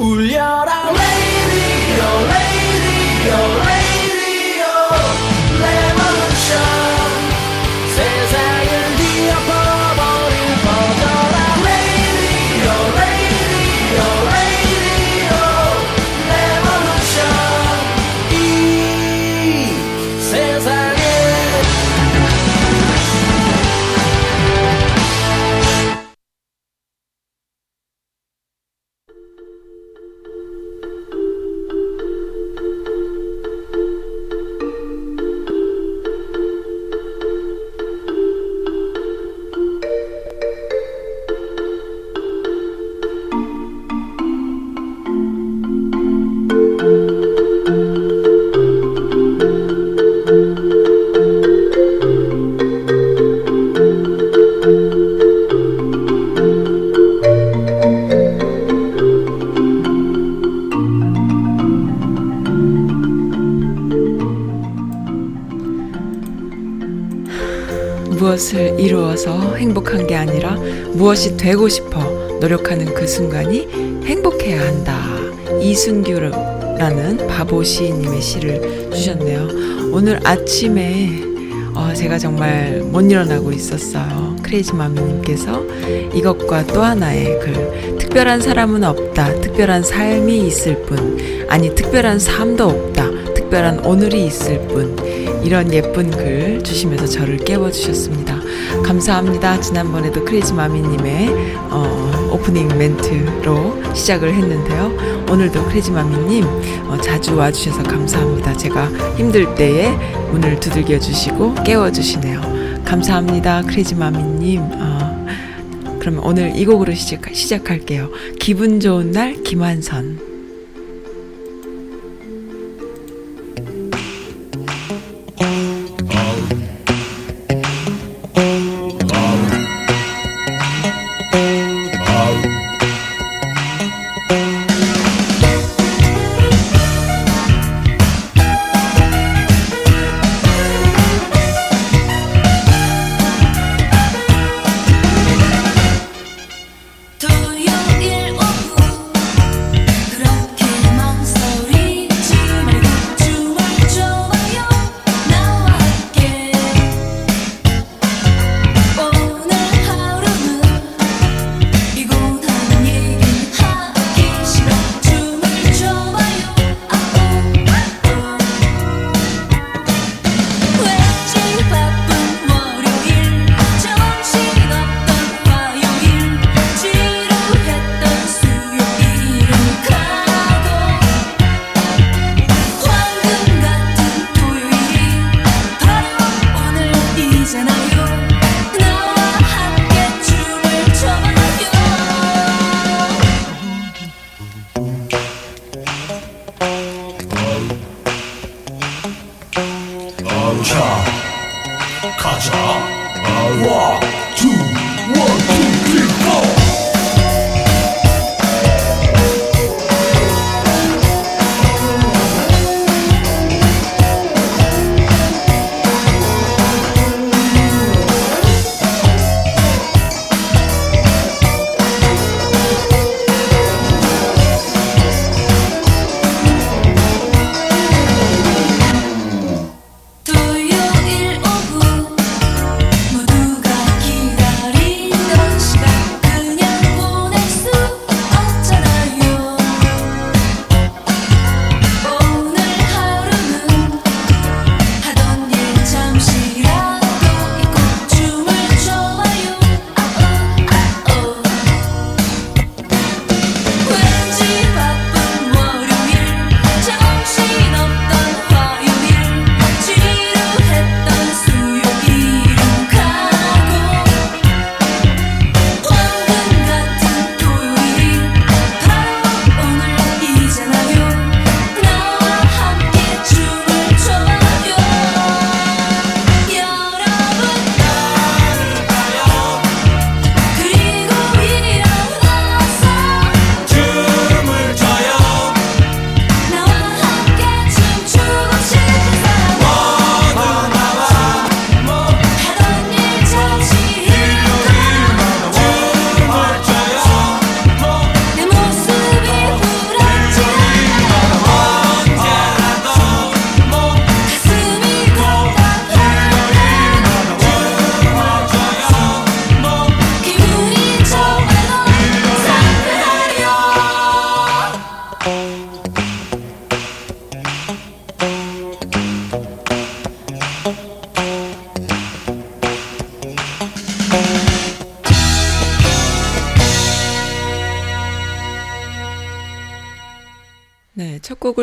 울려 무엇이 되고 싶어 노력하는 그 순간이 행복해야 한다. 이순규라는 바보 시인님의 시를 주셨네요. 오늘 아침에 어, 제가 정말 못 일어나고 있었어요. 크레이지 마미님께서 이것과 또 하나의 글. 특별한 사람은 없다. 특별한 삶이 있을 뿐. 아니, 특별한 삶도 없다. 특별한 오늘이 있을 뿐. 이런 예쁜 글 주시면서 저를 깨워주셨습니다. 감사합니다. 지난번에도 크레이지 마미님의 어, 오프닝 멘트로 시작을 했는데요. 오늘도 크레이지 마미님 어, 자주 와주셔서 감사합니다. 제가 힘들 때에 문을 두들겨 주시고 깨워 주시네요. 감사합니다. 크레이지 마미님. 어, 그러면 오늘 이 곡으로 시작, 시작할게요. 기분 좋은 날 김한선.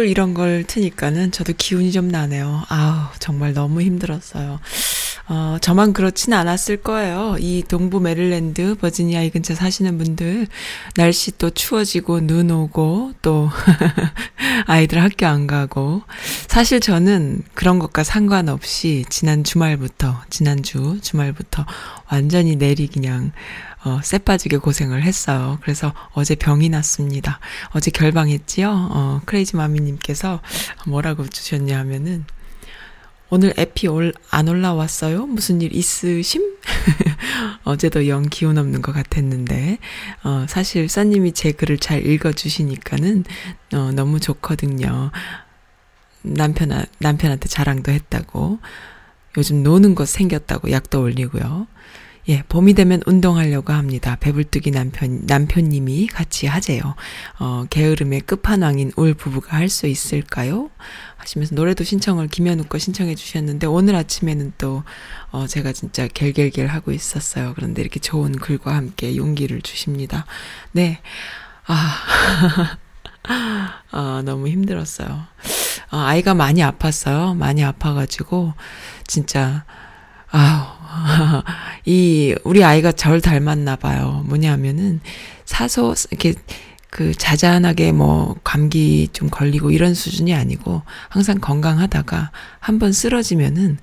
이런 걸 트니까는 저도 기운이 좀 나네요. 아우, 정말 너무 힘들었어요. 어, 저만 그렇진 않았을 거예요. 이 동부 메릴랜드, 버지니아 이 근처 사시는 분들, 날씨 또 추워지고, 눈 오고, 또, 아이들 학교 안 가고. 사실 저는 그런 것과 상관없이 지난 주말부터, 지난주 주말부터 완전히 내리 그냥, 어, 쎄 빠지게 고생을 했어요. 그래서 어제 병이 났습니다. 어제 결방했지요? 어, 크레이지 마미님께서 뭐라고 주셨냐 하면은, 오늘 에피 올, 안 올라왔어요? 무슨 일 있으심? 어제도 영 기운 없는 것 같았는데, 어, 사실 써님이 제 글을 잘 읽어주시니까는, 어, 너무 좋거든요. 남편, 남편한테 자랑도 했다고, 요즘 노는 것 생겼다고 약도 올리고요. 예, 봄이 되면 운동하려고 합니다. 배불뚝이 남편, 남편님이 같이 하재요. 어, 게으름의 끝판왕인 올 부부가 할 수 있을까요? 하시면서 노래도 신청을 김현우 거 신청해 주셨는데 오늘 아침에는 또, 어, 제가 진짜 겔겔겔 하고 있었어요. 그런데 이렇게 좋은 글과 함께 용기를 주십니다. 네. 아. 아, 너무 힘들었어요. 어, 아이가 많이 아팠어요. 많이 아파가지고, 진짜, 아우, 이, 우리 아이가 절 닮았나 봐요. 뭐냐면은, 사소, 이렇게, 그, 자잘하게 뭐, 감기 좀 걸리고 이런 수준이 아니고, 항상 건강하다가, 한번 쓰러지면은,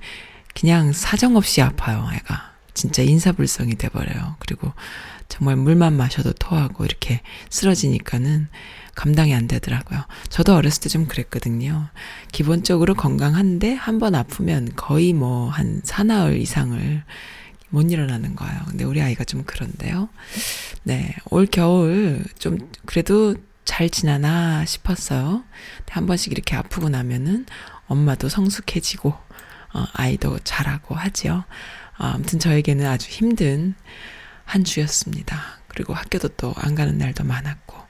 그냥 사정없이 아파요, 애가. 진짜 인사불성이 돼버려요. 그리고, 정말 물만 마셔도 토하고, 이렇게 쓰러지니까는, 감당이 안 되더라고요. 저도 어렸을 때 좀 그랬거든요. 기본적으로 건강한데 한 번 아프면 거의 뭐 한 사나흘 이상을 못 일어나는 거예요. 근데 우리 아이가 좀 그런데요. 네. 올 겨울 좀 그래도 잘 지나나 싶었어요. 한 번씩 이렇게 아프고 나면은 엄마도 성숙해지고, 어, 아이도 자라고 하지요. 어, 아무튼 저에게는 아주 힘든 한 주였습니다. 그리고 학교도 또 안 가는 날도 많았고.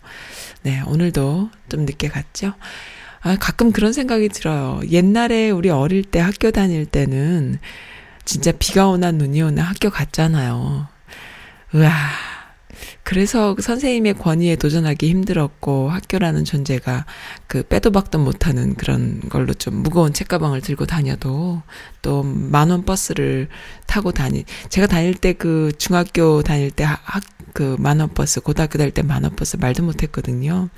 네, 오늘도 좀 늦게 갔죠? 아, 가끔 그런 생각이 들어요. 옛날에 우리 어릴 때 학교 다닐 때는 진짜 비가 오나 눈이 오나 학교 갔잖아요. 으아. 그래서 그 선생님의 권위에 도전하기 힘들었고 학교라는 존재가 그 빼도 박도 못하는 그런 걸로 좀 무거운 책가방을 들고 다녀도 또 만원 버스를 타고 다니 제가 다닐 때 그 중학교 다닐 때 학 그 만원 버스 고등학교 다닐 때 만원 버스 말도 못했거든요.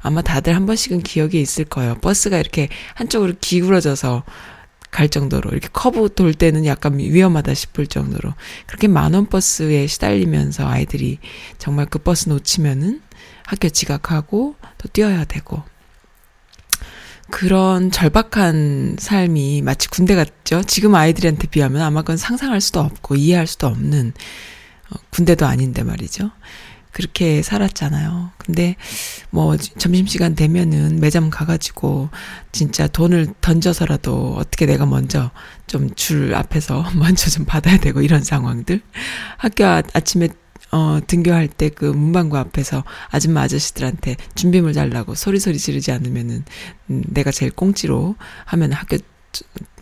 아마 다들 한 번씩은 기억이 있을 거예요. 버스가 이렇게 한쪽으로 기울어져서 갈 정도로 이렇게 커브 돌 때는 약간 위험하다 싶을 정도로 그렇게 만원 버스에 시달리면서 아이들이 정말 그 버스 놓치면은 학교 지각하고 또 뛰어야 되고 그런 절박한 삶이 마치 군대 같죠. 지금 아이들한테 비하면 아마 그건 상상할 수도 없고 이해할 수도 없는 어, 군대도 아닌데 말이죠. 그렇게 살았잖아요. 근데 뭐 점심시간 되면은 매점 가가지고 진짜 돈을 던져서라도 어떻게 내가 먼저 좀 줄 앞에서 먼저 좀 받아야 되고 이런 상황들. 학교 아, 아침에 어, 등교할 때 그 문방구 앞에서 아줌마 아저씨들한테 준비물 달라고 소리소리 지르지 않으면은 음, 내가 제일 꽁지로 하면 학교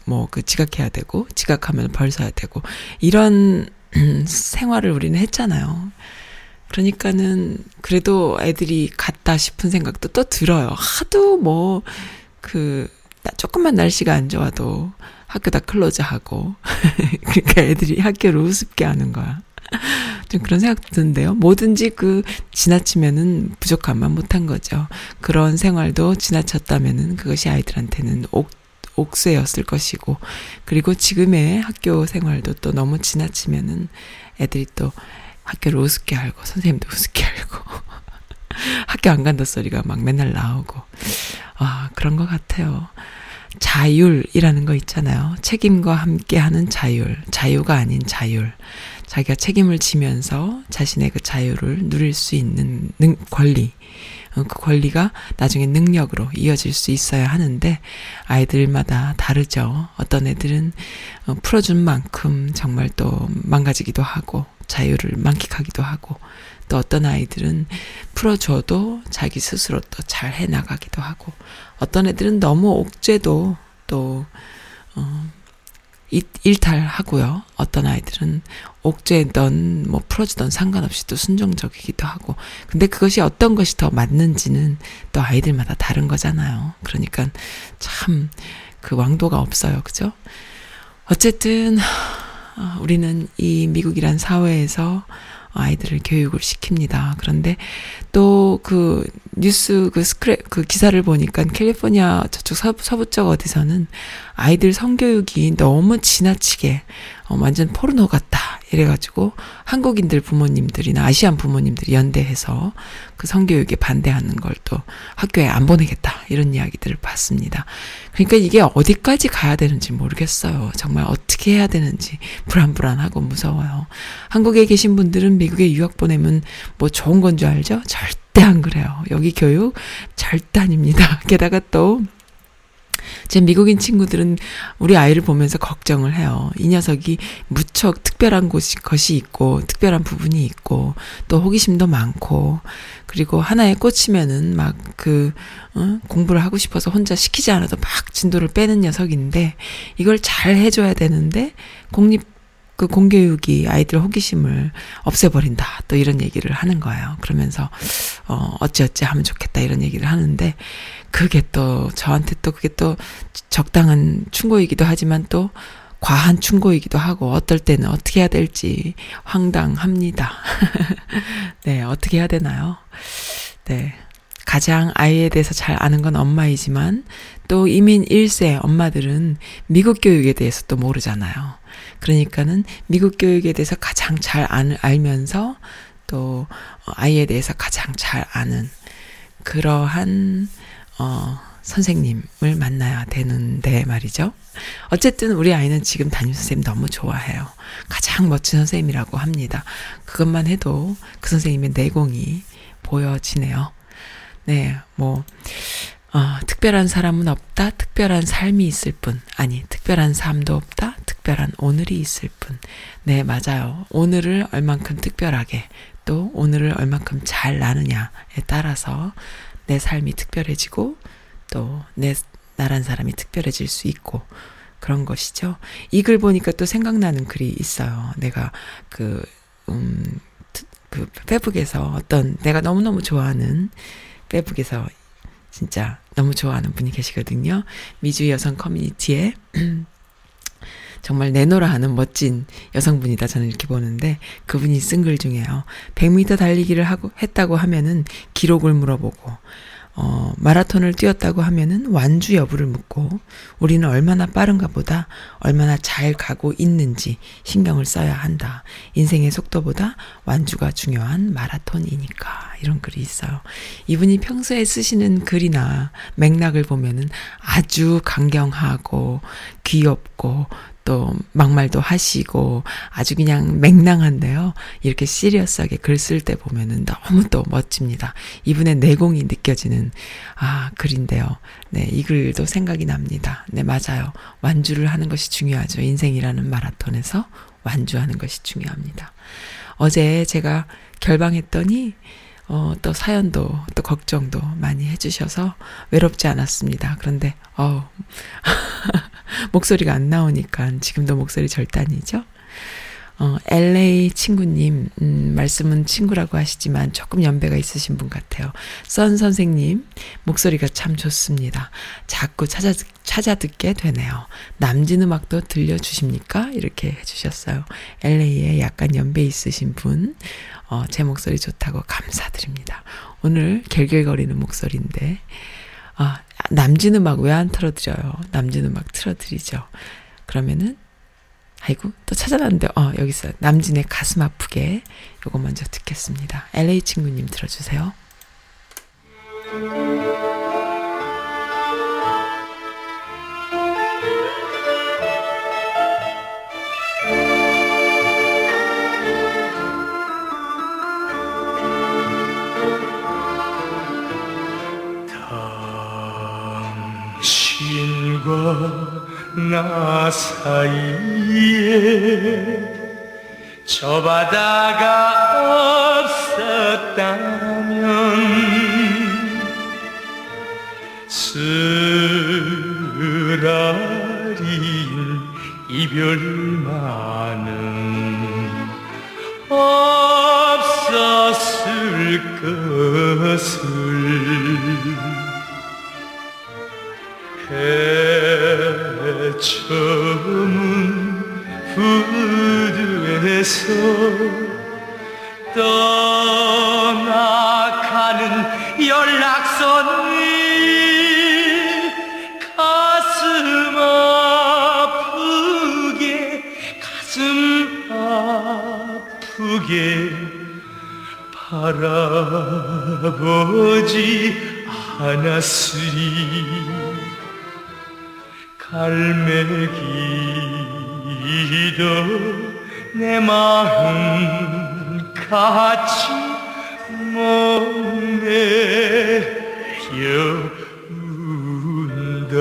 뭐 그 지각해야 되고 지각하면 벌 서야 되고 이런 생활을 우리는 했잖아요. 그러니까는 그래도 애들이 갔다 싶은 생각도 또 들어요. 하도 뭐, 그, 조금만 날씨가 안 좋아도 학교 다 close 하고. 그러니까 애들이 학교를 우습게 아는 거야. 좀 그런 생각 드는데요. 뭐든지 그 지나치면은 부족함만 못한 거죠. 그런 생활도 지나쳤다면은 그것이 아이들한테는 옥, 족쇄였을 것이고, 그리고 지금의 학교 생활도 또 너무 지나치면은 애들이 또 학교를 우습게 알고 선생님도 우습게 알고 학교 안 간다 소리가 막 맨날 나오고 아 그런 것 같아요. 자율이라는 거 있잖아요. 책임과 함께하는 자율, 자유가 아닌 자율. 자기가 책임을 지면서 자신의 그 자유를 누릴 수 있는 능, 권리. 어, 그 권리가 나중에 능력으로 이어질 수 있어야 하는데 아이들마다 다르죠. 어떤 애들은 어, 풀어준 만큼 정말 또 망가지기도 하고 자유를 만끽하기도 하고 또 어떤 아이들은 풀어줘도 자기 스스로 또 잘 해나가기도 하고 어떤 애들은 너무 옥죄도 또 어, 일탈하고요. 어떤 아이들은 옥죄던 뭐 풀어주던 상관없이 또 순종적이기도 하고. 근데 그것이 어떤 것이 더 맞는지는 또 아이들마다 다른 거잖아요. 그러니까 참 그 왕도가 없어요. 그죠? 어쨌든 어, 우리는 이 미국이란 사회에서 아이들을 교육을 시킵니다. 그런데 또 그 뉴스 그 스크랩 그 기사를 보니까 캘리포니아 저쪽 서부, 서부 쪽 어디서는 아이들 성교육이 너무 지나치게 어, 완전 포르노 같다. 이래가지고 한국인들 부모님들이나 아시안 부모님들이 연대해서 그 성교육에 반대하는 걸 또 학교에 안 보내겠다. 이런 이야기들을 봤습니다. 그러니까 이게 어디까지 가야 되는지 모르겠어요. 정말 어떻게 해야 되는지 불안불안하고 무서워요. 한국에 계신 분들은 미국에 유학 보내면 뭐 좋은 건 줄 알죠? 절대 안 그래요. 여기 교육 절대 아닙니다. 게다가 또 제 미국인 친구들은 우리 아이를 보면서 걱정을 해요. 이 녀석이 무척 특별한 곳이, 것이 있고, 특별한 부분이 있고, 또 호기심도 많고, 그리고 하나에 꽂히면은 막 그, 어? 공부를 하고 싶어서 혼자 시키지 않아도 막 진도를 빼는 녀석인데, 이걸 잘 해줘야 되는데, 공립 그 공교육이 아이들 호기심을 없애버린다. 또 이런 얘기를 하는 거예요. 그러면서, 어, 어찌어찌 하면 좋겠다. 이런 얘기를 하는데, 그게 또 저한테 또 그게 또 적당한 충고이기도 하지만 또 과한 충고이기도 하고 어떨 때는 어떻게 해야 될지 황당합니다. 네, 어떻게 해야 되나요? 네. 가장 아이에 대해서 잘 아는 건 엄마이지만 또 이민 1세 엄마들은 미국 교육에 대해서 또 모르잖아요. 그러니까는 미국 교육에 대해서 가장 잘 알면서 또 아이에 대해서 가장 잘 아는 그러한 어, 선생님을 만나야 되는데 말이죠. 어쨌든 우리 아이는 지금 담임 선생님 너무 좋아해요. 가장 멋진 선생님이라고 합니다. 그것만 해도 그 선생님의 내공이 보여지네요. 네, 뭐, 어, 특별한 사람은 없다. 특별한 삶이 있을 뿐. 아니, 특별한 삶도 없다. 특별한 오늘이 있을 뿐. 네, 맞아요. 오늘을 얼만큼 특별하게 또 오늘을 얼만큼 잘 나느냐에 따라서 내 삶이 특별해지고 또 내 나란 사람이 특별해질 수 있고 그런 것이죠. 이 글 보니까 또 생각나는 글이 있어요. 내가 그, 음, 그 페북에서 어떤 내가 너무너무 좋아하는 페북에서 진짜 너무 좋아하는 분이 계시거든요. 미주 여성 커뮤니티에 정말 내노라 하는 멋진 여성분이다 저는 이렇게 보는데 그분이 쓴 글 중에요. 100m 달리기를 하고 했다고 하면은 기록을 물어보고 어, 마라톤을 뛰었다고 하면은 완주 여부를 묻고 우리는 얼마나 빠른가 보다 얼마나 잘 가고 있는지 신경을 써야 한다. 인생의 속도보다 완주가 중요한 마라톤이니까. 이런 글이 있어요. 이분이 평소에 쓰시는 글이나 맥락을 보면은 아주 강경하고 귀엽고 또 막말도 하시고 아주 그냥 맹랑한데요. 이렇게 시리어스하게 글 쓸 때 보면은 너무 또 멋집니다. 이분의 내공이 느껴지는 아 글인데요. 네, 이 글도 생각이 납니다. 네, 맞아요. 완주를 하는 것이 중요하죠. 인생이라는 마라톤에서 완주하는 것이 중요합니다. 어제 제가 결방했더니 어, 또 사연도 또 걱정도 많이 해주셔서 외롭지 않았습니다. 그런데 어 목소리가 안 나오니까 지금도 목소리 절단이죠. 어, LA 친구님, 음, 말씀은 친구라고 하시지만 조금 연배가 있으신 분 같아요. 선 선생님, 목소리가 참 좋습니다. 자꾸 찾아, 찾아 듣게 되네요. 남진 음악도 들려주십니까? 이렇게 해주셨어요. LA에 약간 연배 있으신 분, 어, 제 목소리 좋다고 감사드립니다. 오늘 결결거리는 목소리인데, 아, 남진 음악 왜안 틀어드려요? 남진 음악 틀어드리죠. 그러면은, 아이고, 또 찾아놨는데, 어, 여기 있어요. 남진의 가슴 아프게. 요거 먼저 듣겠습니다. LA 친구님 들어주세요. 나 사이에 저 바다가 없었다면 쓰라린 이 이별만은 없었을 것을 해처문 부두에서 떠나가는 연락선을 가슴 아프게 가슴 아프게 바라보지 않았으리 갈매기도 내 마음 같이 목매여 운다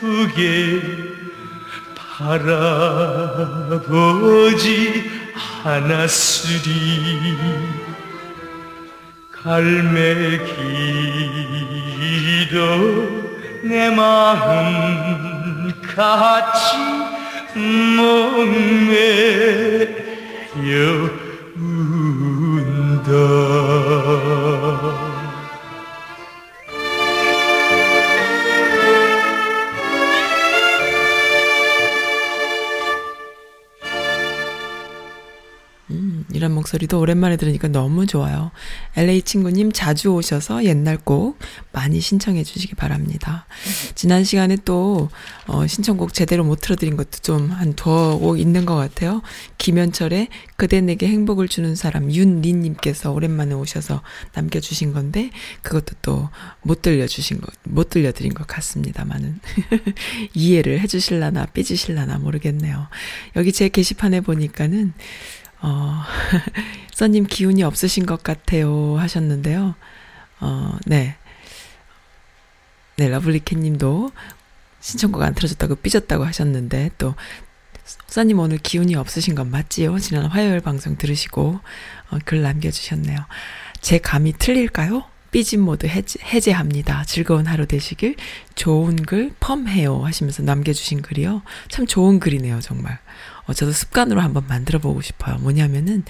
아프게 바라보지 않았으리. 갈매기도 내 마음 같이 목매 여 운다 이런 목소리도 오랜만에 들으니까 너무 좋아요. LA 친구님 자주 오셔서 옛날 곡 많이 신청해 주시기 바랍니다. 지난 시간에 또, 어, 신청곡 제대로 못 틀어드린 것도 좀한 두어 곡 있는 것 같아요. 김현철의 그대 내게 행복을 주는 사람 윤리님께서 오랜만에 오셔서 남겨주신 건데, 그것도 또 못 들려주신 것, 못 들려드린 것 같습니다만은. 이해를 해주실라나 삐지실라나 모르겠네요. 여기 제 게시판에 보니까는, 어, 써님 기운이 없으신 것 같아요 하셨는데요. 어, 네. 네, 러블리캣 님도 신청곡 안 틀어줬다고 삐졌다고 하셨는데, 또, 써님 오늘 기운이 없으신 건 맞지요? 지난 화요일 방송 들으시고, 어, 글 남겨주셨네요. 제 감이 틀릴까요? 삐진 모드 해제, 해제합니다. 즐거운 하루 되시길. 좋은 글 펌해요. 하시면서 남겨주신 글이요. 참 좋은 글이네요, 정말. 어, 저도 습관으로 한번 만들어 보고 싶어요. 뭐냐면은,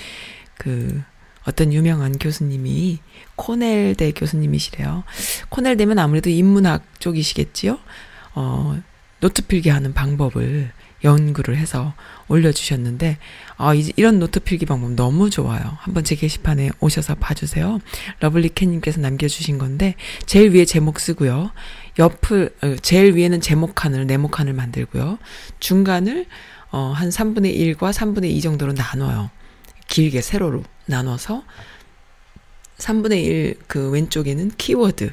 그, 어떤 유명한 교수님이 코넬대 교수님이시래요. 코넬대면 아무래도 인문학 쪽이시겠지요? 어, 노트 필기 하는 방법을 연구를 해서 올려주셨는데, 아, 이, 이런 노트 필기 방법 너무 좋아요. 한번 제 게시판에 오셔서 봐주세요. 러블리캣님께서 남겨주신 건데, 제일 위에 제목 쓰고요. 옆을, 어, 제일 위에는 제목 칸을, 네모 칸을 만들고요. 중간을, 어, 한 3분의 1과 3분의 2 정도로 나눠요. 길게 세로로 나눠서, 3분의 1 그 왼쪽에는 키워드,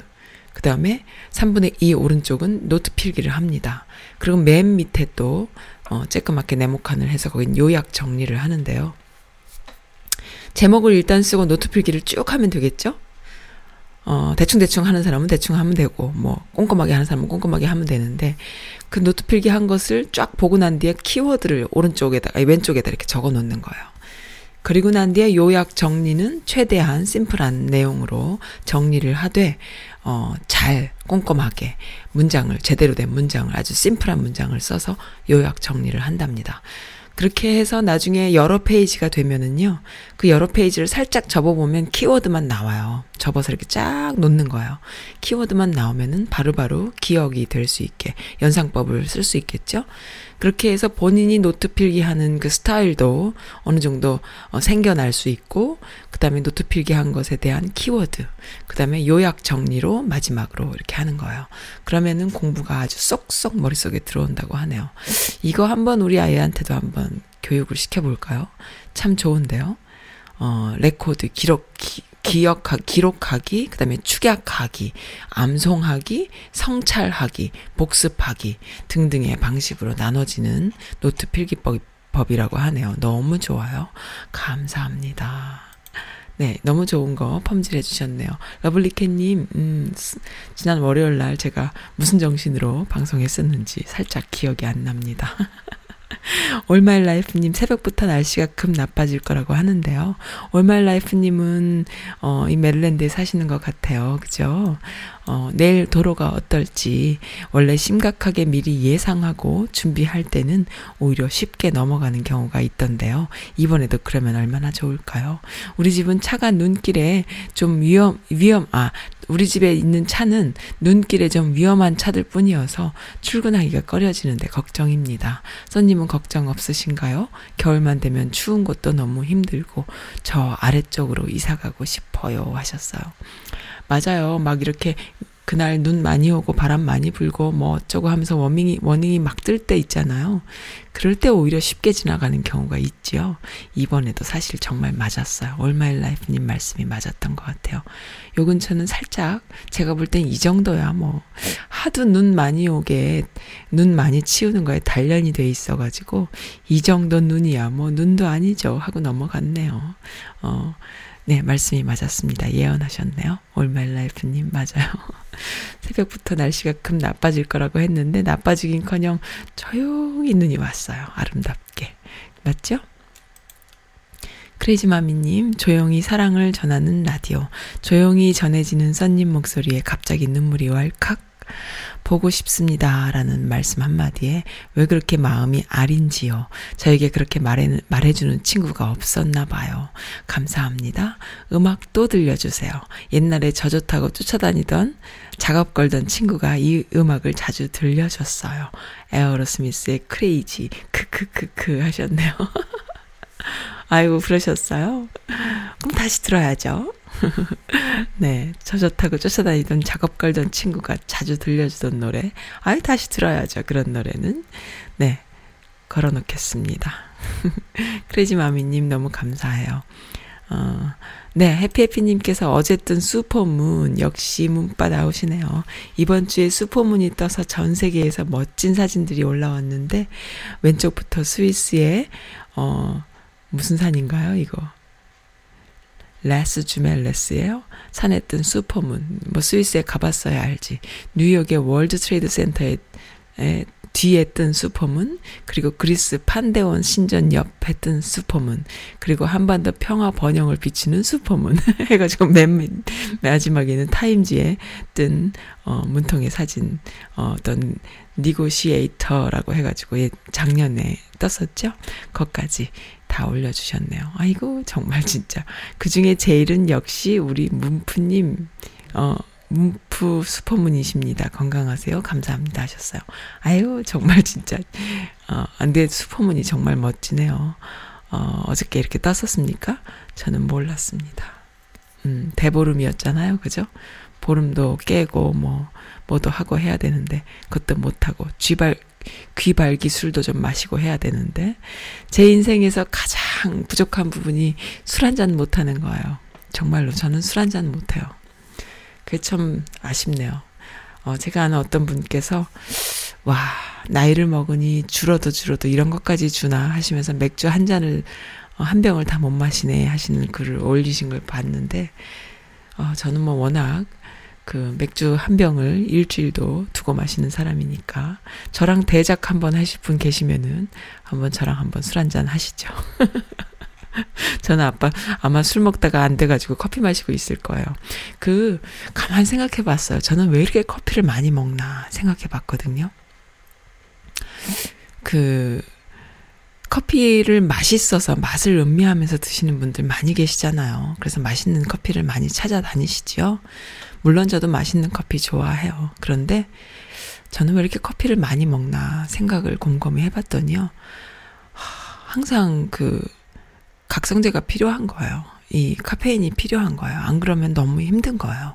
그 다음에 3분의 2 오른쪽은 노트 필기를 합니다. 그리고 맨 밑에 또, 어, 쬐끄맣게 네모칸을 해서 거긴 요약 정리를 하는데요. 제목을 일단 쓰고 노트 필기를 쭉 하면 되겠죠? 어, 대충대충 하는 사람은 대충 하면 되고, 뭐, 꼼꼼하게 하는 사람은 꼼꼼하게 하면 되는데, 그 노트 필기 한 것을 쫙 보고 난 뒤에 키워드를 오른쪽에다, 아니, 왼쪽에다 이렇게 적어 놓는 거예요. 그리고 난 뒤에 요약 정리는 최대한 심플한 내용으로 정리를 하되 어, 잘 꼼꼼하게 문장을 제대로 된 문장을 아주 심플한 문장을 써서 요약 정리를 한답니다. 그렇게 해서 나중에 여러 페이지가 되면은요, 그 여러 페이지를 살짝 접어보면 키워드만 나와요. 접어서 이렇게 쫙 놓는 거예요. 키워드만 나오면은 바로바로 기억이 될 수 있게 연상법을 쓸 수 있겠죠? 그렇게 해서 본인이 노트 필기하는 그 스타일도 어느 정도 어, 생겨날 수 있고, 그 다음에 노트 필기한 것에 대한 키워드, 그 다음에 요약 정리로 마지막으로 이렇게 하는 거예요. 그러면은 공부가 아주 쏙쏙 머릿속에 들어온다고 하네요. 이거 한번 우리 아이한테도 한번 교육을 시켜볼까요? 참 좋은데요. 어, 레코드, 기록, 기, 기억하, 기록하기, 그 다음에 축약하기, 암송하기, 성찰하기, 복습하기 등등의 방식으로 나눠지는 노트 필기법이라고 하네요. 너무 좋아요. 감사합니다. 네, 너무 좋은 거 펌질해 주셨네요. 러블리캣님, 음, 지난 월요일 날 제가 무슨 정신으로 방송했었는지 살짝 기억이 안 납니다. 올마일 라이프님 새벽부터 날씨가 급 나빠질 거라고 하는데요. 올마일 라이프님은 어, 이 메릴랜드에 사시는 것 같아요. 그죠? 어, 내일 도로가 어떨지 원래 심각하게 미리 예상하고 준비할 때는 오히려 쉽게 넘어가는 경우가 있던데요. 이번에도 그러면 얼마나 좋을까요? 우리 집은 차가 눈길에 좀 위험, 위험, 아, 우리 집에 있는 차는 눈길에 좀 위험한 차들 뿐이어서 출근하기가 꺼려지는데 걱정입니다. 선님은 걱정 없으신가요? 겨울만 되면 추운 곳도 너무 힘들고 저 아래쪽으로 이사 가고 싶어요 하셨어요. 맞아요. 막 이렇게 그날 눈 많이 오고 바람 많이 불고 뭐 어쩌고 하면서 워밍이 워닝이 막 뜰 때 있잖아요. 그럴 때 오히려 쉽게 지나가는 경우가 있지요. 이번에도 사실 정말 맞았어요. 올마일 라이프님 말씀이 맞았던 것 같아요. 요 근처는 살짝 제가 볼 땐 이 정도야 뭐 하도 눈 많이 오게 눈 많이 치우는 거에 단련이 돼 있어가지고 이 정도 눈이야 뭐 눈도 아니죠 하고 넘어갔네요. 어. 네, 말씀이 맞았습니다. 예언하셨네요. 올마일 라이프님, 맞아요. 새벽부터 날씨가 급 나빠질 거라고 했는데, 나빠지긴 커녕 조용히 눈이 왔어요. 아름답게. 맞죠? 크레이지마미님, 조용히 사랑을 전하는 라디오. 조용히 전해지는 썬님 목소리에 갑자기 눈물이 왈칵. 보고 싶습니다. 라는 말씀 한마디에 왜 그렇게 마음이 아린지요. 저에게 그렇게 말해, 말해주는 친구가 없었나 봐요. 감사합니다. 음악 또 들려주세요. 옛날에 저 좋다고 쫓아다니던 작업 걸던 친구가 이 음악을 자주 들려줬어요. 에어로스미스의 크레이지. 크크크크 하셨네요. 아이고, 그러셨어요? 그럼 다시 들어야죠. 네, 저 좋다고 쫓아다니던 작업 걸던 친구가 자주 들려주던 노래. 아이, 다시 들어야죠. 그런 노래는. 네, 걸어 놓겠습니다. 크레이지 마미님 너무 감사해요. 어, 네, 해피해피님께서 뜬 슈퍼문, 역시 문바 나오시네요. 이번 주에 슈퍼문이 떠서 전 세계에서 멋진 사진들이 올라왔는데, 왼쪽부터 스위스의, 어, 무슨 산인가요, 이거? 레스 주멜레스예요. 산에 뜬 슈퍼문. 뭐 스위스에 가봤어야 알지. 뉴욕의 월드 트레이드 센터에 에, 뒤에 뜬 슈퍼문, 그리고 그리스 판테온 신전 옆에 뜬 슈퍼문, 그리고 한반도 평화 번영을 비치는 슈퍼문 해가지고 맨 마지막에는 타임지에 뜬 어, 문통의 사진 어, 어떤 negotiator라고 해가지고 예, 작년에 떴었죠. 거까지 다 올려주셨네요. 아이고, 정말 진짜. 그 중에 제일은 역시 우리 문프님, 어, 문프 슈퍼문이십니다. 건강하세요. 감사합니다. 하셨어요. 아유, 정말 진짜. 어, 안 돼, 슈퍼문이 정말 멋지네요. 어, 어저께 이렇게 떴었습니까? 저는 몰랐습니다. 음, 대보름이었잖아요. 그죠? 보름도 깨고, 뭐, 뭐도 하고 해야 되는데, 그것도 못하고, 쥐발, 귀발기 술도 좀 마시고 해야 되는데 제 인생에서 가장 부족한 부분이 술 한 잔 못하는 거예요. 정말로 저는 술 한 잔 못해요. 그게 참 아쉽네요. 어, 제가 아는 어떤 분께서 와 나이를 먹으니 줄어도 줄어도 이런 것까지 주나 하시면서 맥주 한 잔을 어, 한 병을 다 못 마시네 하시는 글을 올리신 걸 봤는데 어, 저는 뭐 워낙 그 맥주 한 병을 일주일도 두고 마시는 사람이니까 저랑 대작 한번 하실 분 계시면은 한번 저랑 한번 술 한잔 하시죠. 저는 아빠 아마 술 먹다가 안 돼가지고 커피 마시고 있을 거예요. 그 가만 생각해 봤어요. 저는 왜 이렇게 커피를 많이 먹나 생각해 봤거든요. 그 커피를 맛있어서 맛을 음미하면서 드시는 분들 많이 계시잖아요. 그래서 맛있는 커피를 많이 찾아다니시지요. 물론 저도 맛있는 커피 좋아해요. 그런데 저는 왜 이렇게 커피를 많이 먹나 생각을 곰곰이 해봤더니요. 항상 그 각성제가 필요한 거예요. 이 카페인이 필요한 거예요. 안 그러면 너무 힘든 거예요.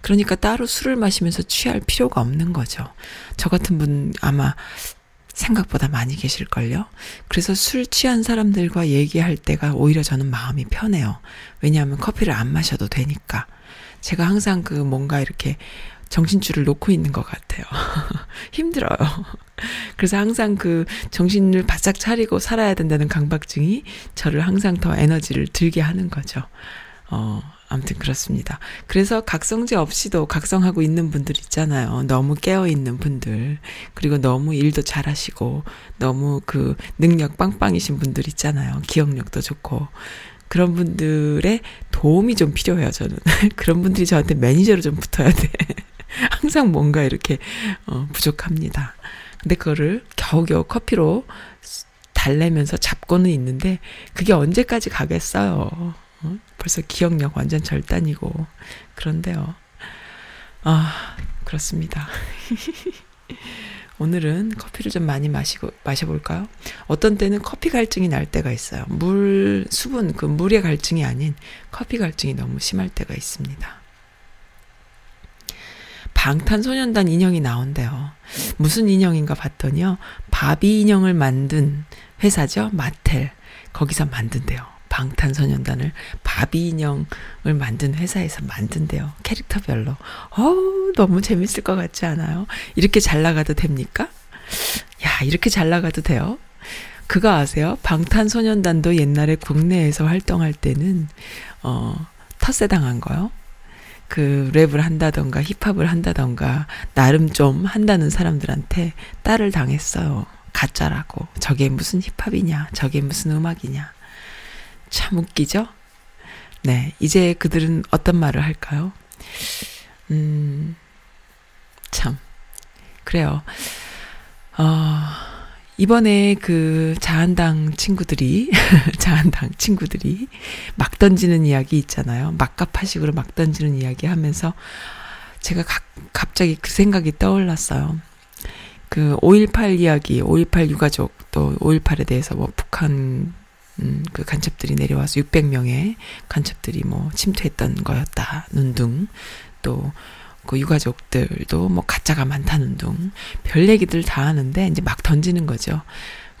그러니까 따로 술을 마시면서 취할 필요가 없는 거죠. 저 같은 분 아마 생각보다 많이 계실걸요? 그래서 술 취한 사람들과 얘기할 때가 오히려 저는 마음이 편해요. 왜냐하면 커피를 안 마셔도 되니까. 제가 항상 그 뭔가 이렇게 정신줄을 놓고 있는 것 같아요. 힘들어요. 그래서 항상 그 정신을 바짝 차리고 살아야 된다는 강박증이 저를 항상 더 에너지를 들게 하는 거죠. 어, 아무튼 그렇습니다. 그래서 각성제 없이도 각성하고 있는 분들 있잖아요. 너무 깨어있는 분들. 그리고 너무 일도 잘하시고, 너무 그 능력 빵빵이신 분들 있잖아요. 기억력도 좋고. 그런 분들의 도움이 좀 필요해요, 저는. 그런 분들이 저한테 매니저로 좀 붙어야 돼. 항상 뭔가 이렇게, 어, 부족합니다. 근데 그거를 겨우겨우 커피로 달래면서 잡고는 있는데, 그게 언제까지 가겠어요. 어? 벌써 기억력 완전 절단이고 그런데요. 아 그렇습니다. 오늘은 커피를 좀 많이 마시고 마셔볼까요? 어떤 때는 커피 갈증이 날 때가 있어요. 물 수분 그 물의 갈증이 아닌 커피 갈증이 너무 심할 때가 있습니다. 방탄소년단 인형이 나온대요. 무슨 인형인가 봤더니요. 바비 인형을 만든 회사죠. 마텔. 거기서 만든대요. 방탄소년단을 바비 인형을 만든 회사에서 만든대요. 캐릭터별로. 어우, 너무 재밌을 것 같지 않아요? 이렇게 잘 나가도 됩니까? 야, 이렇게 잘 나가도 돼요? 그거 아세요? 방탄소년단도 옛날에 국내에서 활동할 때는, 어, 텃세 당한 거요. 그 랩을 한다던가 힙합을 한다던가 나름 좀 한다는 사람들한테 딸을 당했어요. 가짜라고. 저게 무슨 힙합이냐? 저게 무슨 음악이냐? 참 웃기죠? 네. 이제 그들은 어떤 말을 할까요? 음, 참. 그래요. 어, 이번에 그 자한당 친구들이, 자한당 친구들이 막 던지는 이야기 있잖아요. 막가파식으로 막 던지는 이야기 하면서 제가 가, 갑자기 그 생각이 떠올랐어요. 그 5.18 이야기, 5.18 유가족, 또 5.18에 대해서 뭐 북한 음, 그 간첩들이 내려와서 600명의 간첩들이 뭐 침투했던 거였다는 등, 또, 그 유가족들도 뭐 가짜가 많다는 등, 별 얘기들 다 하는데, 이제 막 던지는 거죠.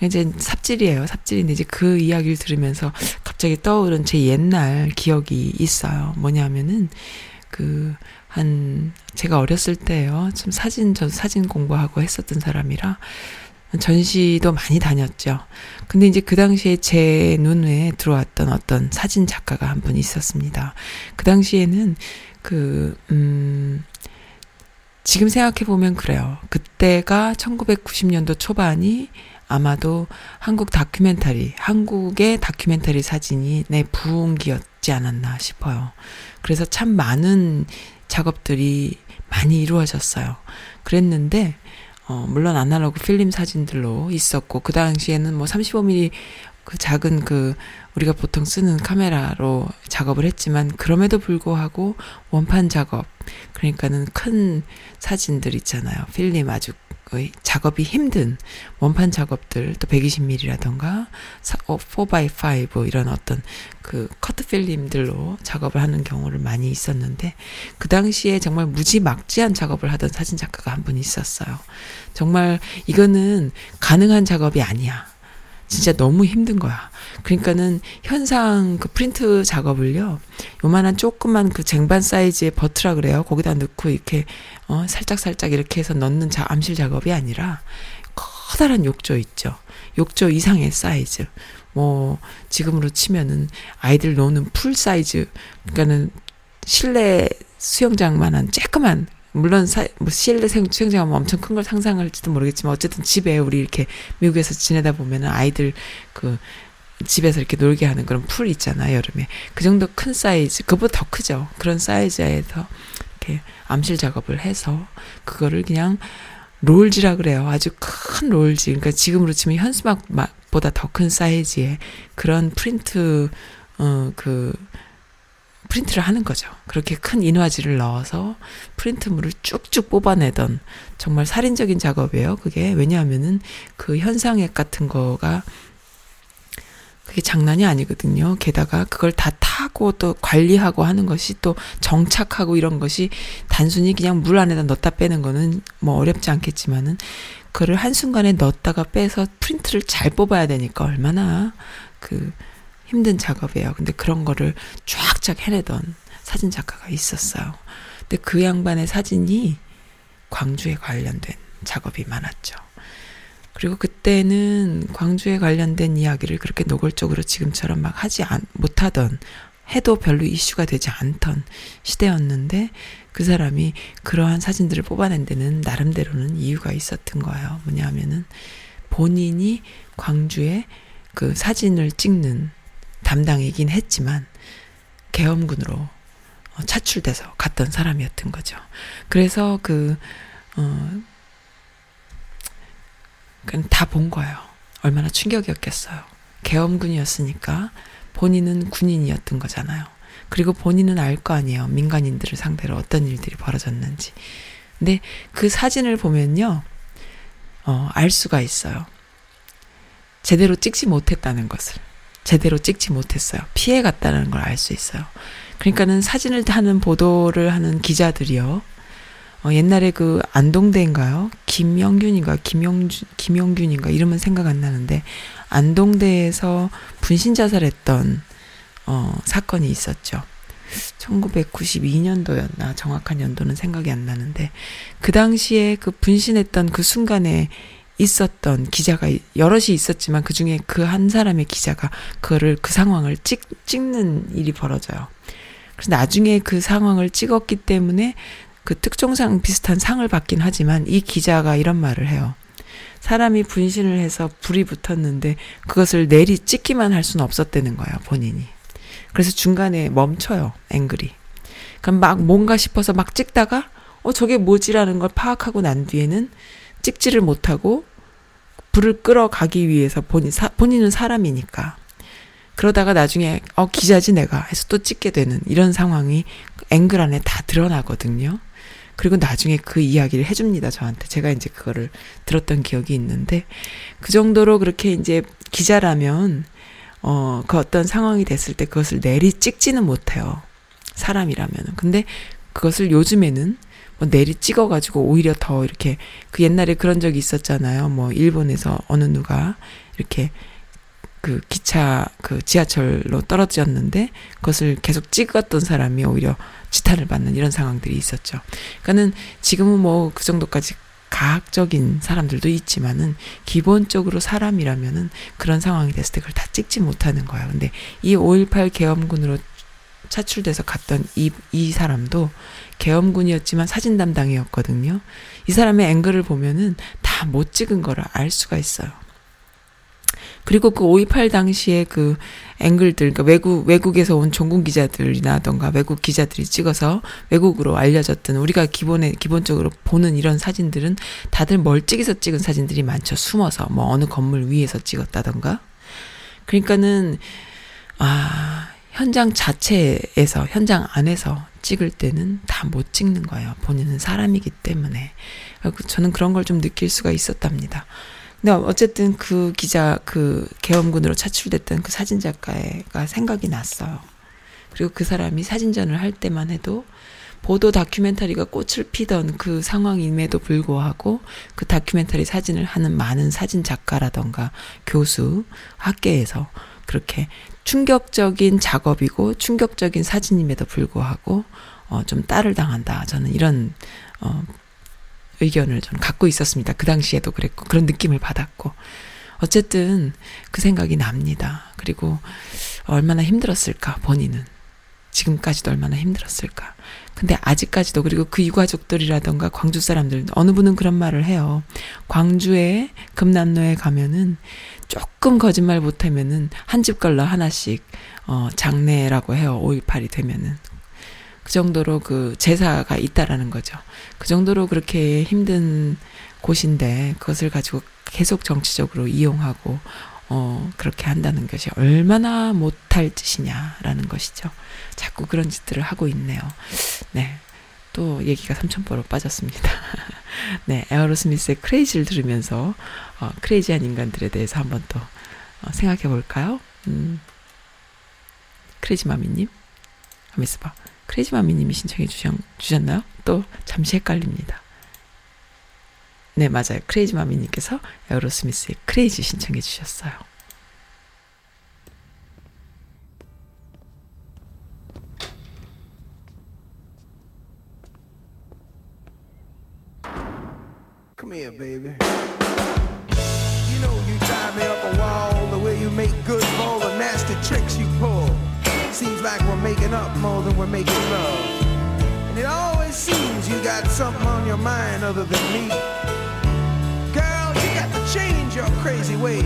이제 삽질이에요. 삽질인데 이제 그 이야기를 들으면서 갑자기 떠오른 제 옛날 기억이 있어요. 뭐냐면은, 그, 한, 제가 어렸을 때요. 좀 사진, 저 사진 공부하고 했었던 사람이라, 전시도 많이 다녔죠. 근데 이제 그 당시에 제 눈에 들어왔던 어떤 사진 작가가 한 분 있었습니다. 그 당시에는 그, 음, 지금 생각해보면 그래요. 그때가 1990년도 초반이 아마도 한국 다큐멘터리, 한국의 다큐멘터리 사진이 내 부흥기였지 않았나 싶어요. 그래서 참 많은 작업들이 많이 이루어졌어요. 그랬는데, 어, 물론 아날로그 필름 사진들로 있었고, 그 당시에는 뭐 35mm 그 작은 그 우리가 보통 쓰는 카메라로 작업을 했지만, 그럼에도 불구하고 원판 작업, 그러니까는 큰 사진들 있잖아요. 필름 아주 그 작업이 힘든 원판 작업들 또 120mm라던가 4x5 이런 어떤 그 커트 필름들로 작업을 하는 경우를 많이 있었는데 그 당시에 정말 무지막지한 작업을 하던 사진 작가가 한 분 있었어요. 정말 이거는 가능한 작업이 아니야. 진짜 너무 힘든 거야. 그러니까는 현상 그 프린트 작업을요. 요만한 조그만 그 쟁반 사이즈의 vat라 그래요. 거기다 넣고 이렇게 어 살짝 살짝 이렇게 해서 넣는 자, 암실 작업이 아니라 커다란 욕조 있죠. 욕조 이상의 사이즈. 뭐 지금으로 치면은 아이들 노는 풀 사이즈. 그러니까는 실내 수영장만한 쬐끄만 물론 사, 뭐 실내 수영장하면 엄청 큰 걸 상상할지도 모르겠지만 어쨌든 집에 우리 이렇게 미국에서 지내다 보면은 아이들 그 집에서 이렇게 놀게 하는 그런 풀 있잖아요, 여름에. 그 정도 큰 사이즈, 그보다 더 크죠. 그런 사이즈에서 이렇게 암실 작업을 해서 그거를 그냥 롤지라 그래요. 아주 큰 롤지. 그러니까 지금으로 치면 현수막보다 더 큰 사이즈의 그런 프린트, 어, 그, 프린트를 하는 거죠. 그렇게 큰 인화지를 넣어서 프린트물을 쭉쭉 뽑아내던 정말 살인적인 작업이에요. 그게 왜냐하면은 그 현상액 같은 거가 그게 장난이 아니거든요. 게다가 그걸 다 타고 또 관리하고 하는 것이 또 정착하고 이런 것이 단순히 그냥 물 안에다 넣었다 빼는 거는 뭐 어렵지 않겠지만은 그를 한순간에 넣었다가 빼서 프린트를 잘 뽑아야 되니까 얼마나 그 힘든 작업이에요. 근데 그런 거를 쫙쫙 해내던 사진 작가가 있었어요. 근데 그 양반의 사진이 광주에 관련된 작업이 많았죠. 그리고 그때는 광주에 관련된 이야기를 그렇게 노골적으로 지금처럼 막 하지 않, 못하던, 해도 별로 이슈가 되지 않던 시대였는데 그 사람이 그러한 사진들을 뽑아낸 데는 나름대로는 이유가 있었던 거예요. 뭐냐면은 본인이 광주에 그 사진을 찍는 담당이긴 했지만 계엄군으로 어, 차출돼서 갔던 사람이었던 거죠. 그래서 그, 어, 다본 거예요. 얼마나 충격이었겠어요. 계엄군이었으니까 본인은 군인이었던 거잖아요. 그리고 본인은 알 거 아니에요. 민간인들을 상대로 어떤 일들이 벌어졌는지. 근데 그 사진을 보면요, 어, 알 수가 있어요. 제대로 찍지 못했다는 것을. 제대로 찍지 못했어요. 피해 갔다는 걸 알 수 있어요. 그러니까는 사진을 하는 보도를 하는 기자들이요. 어, 옛날에 그 안동대인가요? 김영균인가 김영준 김영균인가 이름은 생각 안 나는데 안동대에서 분신 자살했던 어, 사건이 있었죠. 1992년도였나 정확한 연도는 생각이 안 나는데 그 당시에 그 분신했던 그 순간에 있었던 기자가 여럿이 있었지만 그 중에 그 한 사람의 기자가 그거를 그 상황을 찍 찍는 일이 벌어져요. 그래서 나중에 그 상황을 찍었기 때문에 그 특종상 비슷한 상을 받긴 하지만 이 기자가 이런 말을 해요. 사람이 분신을 해서 불이 붙었는데 그것을 내리 찍기만 할 수는 없었다는 거예요, 본인이. 그래서 중간에 멈춰요, 앵글이. 그럼 막 뭔가 싶어서 막 찍다가 어 저게 뭐지라는 걸 파악하고 난 뒤에는 찍지를 못하고 불을 끌어가기 위해서 본인 사, 본인은 사람이니까 그러다가 나중에 어 기자지 내가 해서 또 찍게 되는 이런 상황이 앵글 안에 다 드러나거든요. 그리고 나중에 그 이야기를 해줍니다, 저한테. 제가 이제 그거를 들었던 기억이 있는데, 그 정도로 그렇게 이제 기자라면, 어, 그 어떤 상황이 됐을 때 그것을 내리 찍지는 못해요. 사람이라면. 근데 그것을 요즘에는 뭐 내리 찍어가지고 오히려 더 이렇게 그 옛날에 그런 적이 있었잖아요. 뭐 일본에서 어느 누가 이렇게 그 기차 그 지하철로 떨어졌는데 그것을 계속 찍었던 사람이 오히려 지탄을 받는 이런 상황들이 있었죠. 그러니까는 지금은 뭐 그 정도까지 가학적인 사람들도 있지만은 기본적으로 사람이라면은 그런 상황이 됐을 때 그걸 다 찍지 못하는 거예요. 근데 이 5.18 계엄군으로 차출돼서 갔던 이, 이 사람도 계엄군이었지만 사진 담당이었거든요. 이 사람의 앵글을 보면은 다 못 찍은 거를 알 수가 있어요. 그리고 그 5.28 당시에 그 앵글들, 그러니까 외국, 외국에서 온 종군 기자들이나던가 외국 기자들이 찍어서 외국으로 알려졌던 우리가 기본에, 기본적으로 보는 이런 사진들은 다들 멀찍이서 찍은 사진들이 많죠. 숨어서, 뭐 어느 건물 위에서 찍었다던가. 그러니까는, 아, 현장 자체에서, 현장 안에서 찍을 때는 다 못 찍는 거예요. 본인은 사람이기 때문에. 저는 그런 걸 좀 느낄 수가 있었답니다. 근데 어쨌든 그 기자 그 계엄군으로 차출됐던 그 사진 작가가 생각이 났어요. 그리고 그 사람이 사진전을 할 때만 해도 보도 다큐멘터리가 꽃을 피던 그 상황임에도 불구하고 그 다큐멘터리 사진을 하는 많은 사진 작가라던가 교수, 학계에서 그렇게 충격적인 작업이고 충격적인 사진임에도 불구하고 어, 좀 딸을 당한다. 저는 이런 어, 의견을 좀 갖고 있었습니다. 그 당시에도 그랬고 그런 느낌을 받았고 어쨌든 그 생각이 납니다. 그리고 얼마나 힘들었을까 본인은 지금까지도 얼마나 힘들었을까. 근데 아직까지도 그리고 그 유가족들이라던가 광주 사람들 어느 분은 그런 말을 해요. 광주에 금난로에 가면은 조금 거짓말 못하면은 한 집 걸러 하나씩 어 장례라고 해요. 5.18이 되면은 그 정도로 그 제사가 있다라는 거죠. 그 정도로 그렇게 힘든 곳인데 그것을 가지고 계속 정치적으로 이용하고 어 그렇게 한다는 것이 얼마나 못할 짓이냐라는 것이죠. 자꾸 그런 짓들을 하고 있네요. 네. 또 얘기가 삼천포로 빠졌습니다. 네, 에어로스미스의 크레이지를 들으면서 어, 크레이지한 인간들에 대해서 한번 또 어, 생각해 볼까요? 음, 크레이지 마미님, 있어봐. 크레이지 마미님이 신청해 주셨, 주셨나요? 또 잠시 헷갈립니다. 네, 맞아요. 크레이지 마미님께서 에어로스미스의 크레이지 신청해 주셨어요. Come here, baby. You know you drive me up a wall the way you make good for the nasty tricks you pull. Seems like we're making up more than we're making love. And it always seems you got something on your mind other than me. Girl, you got to change your crazy ways.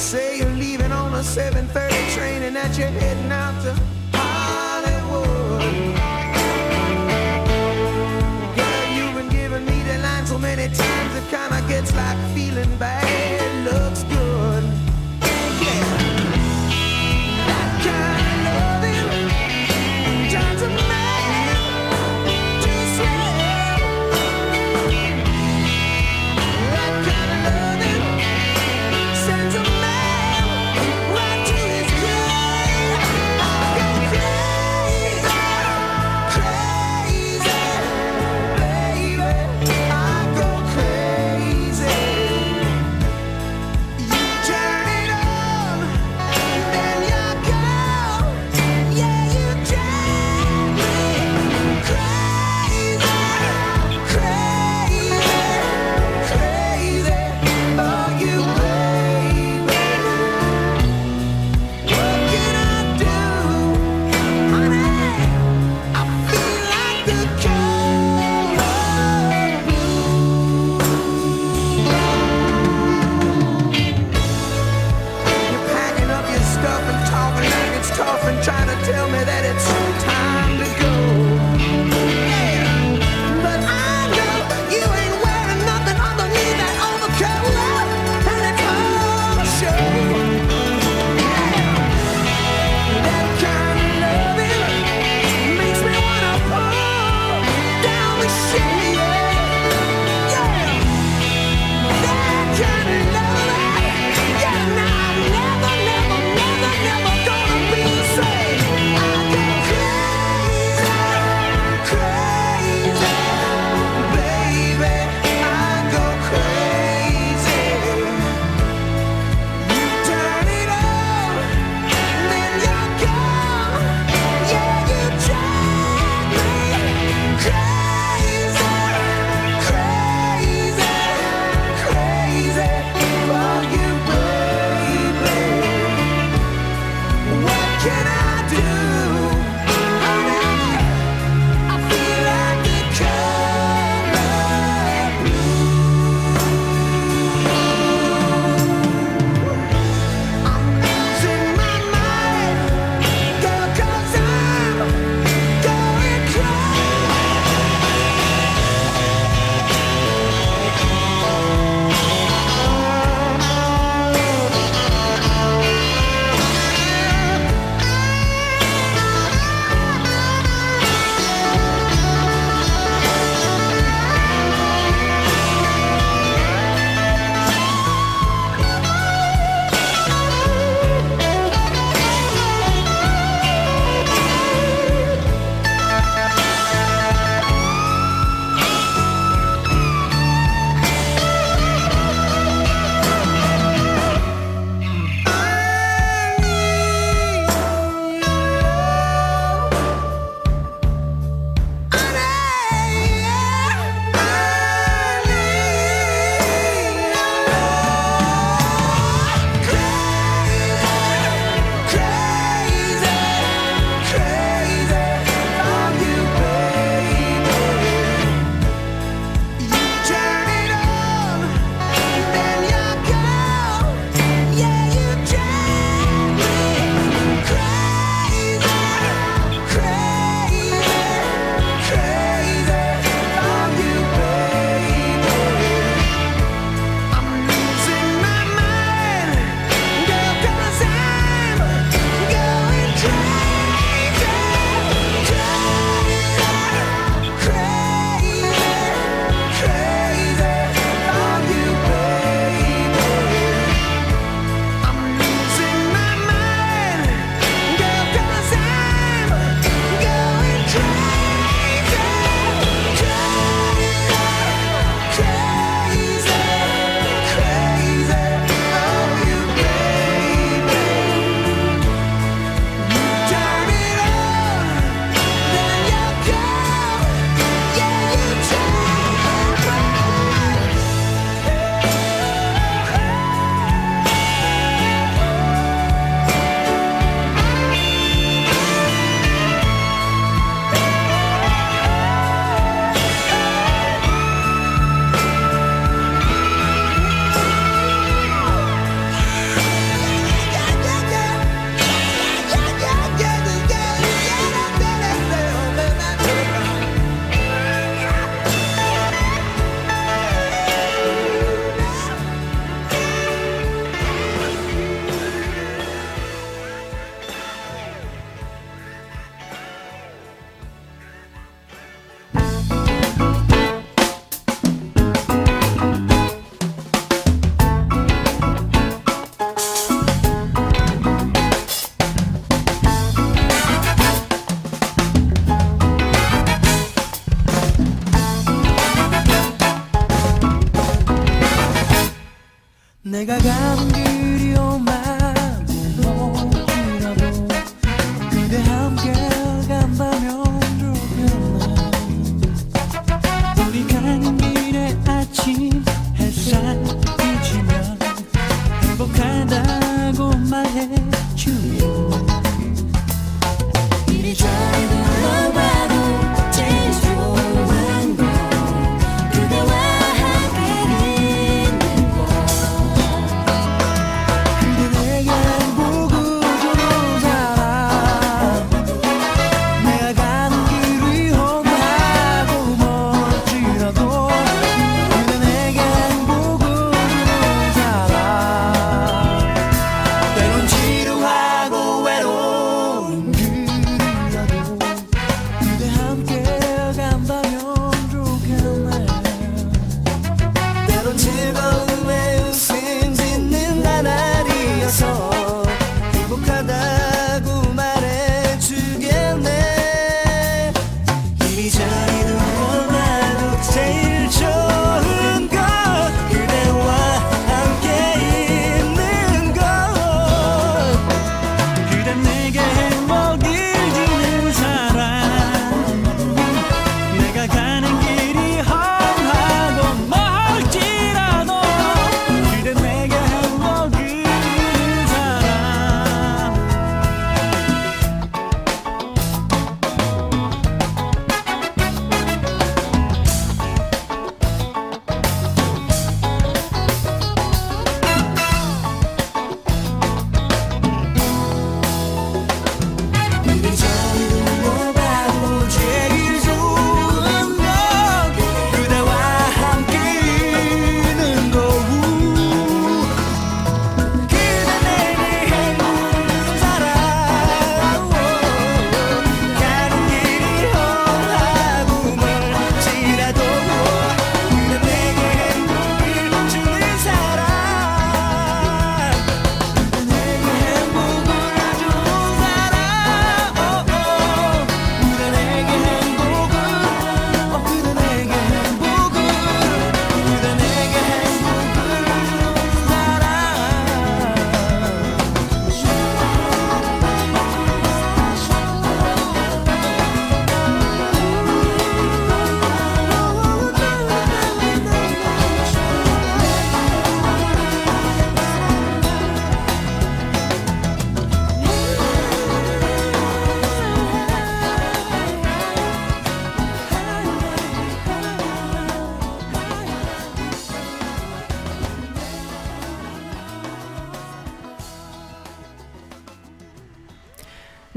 Say you're leaving on a 7:30 train and that you're heading out to so many times it kinda gets like feeling bad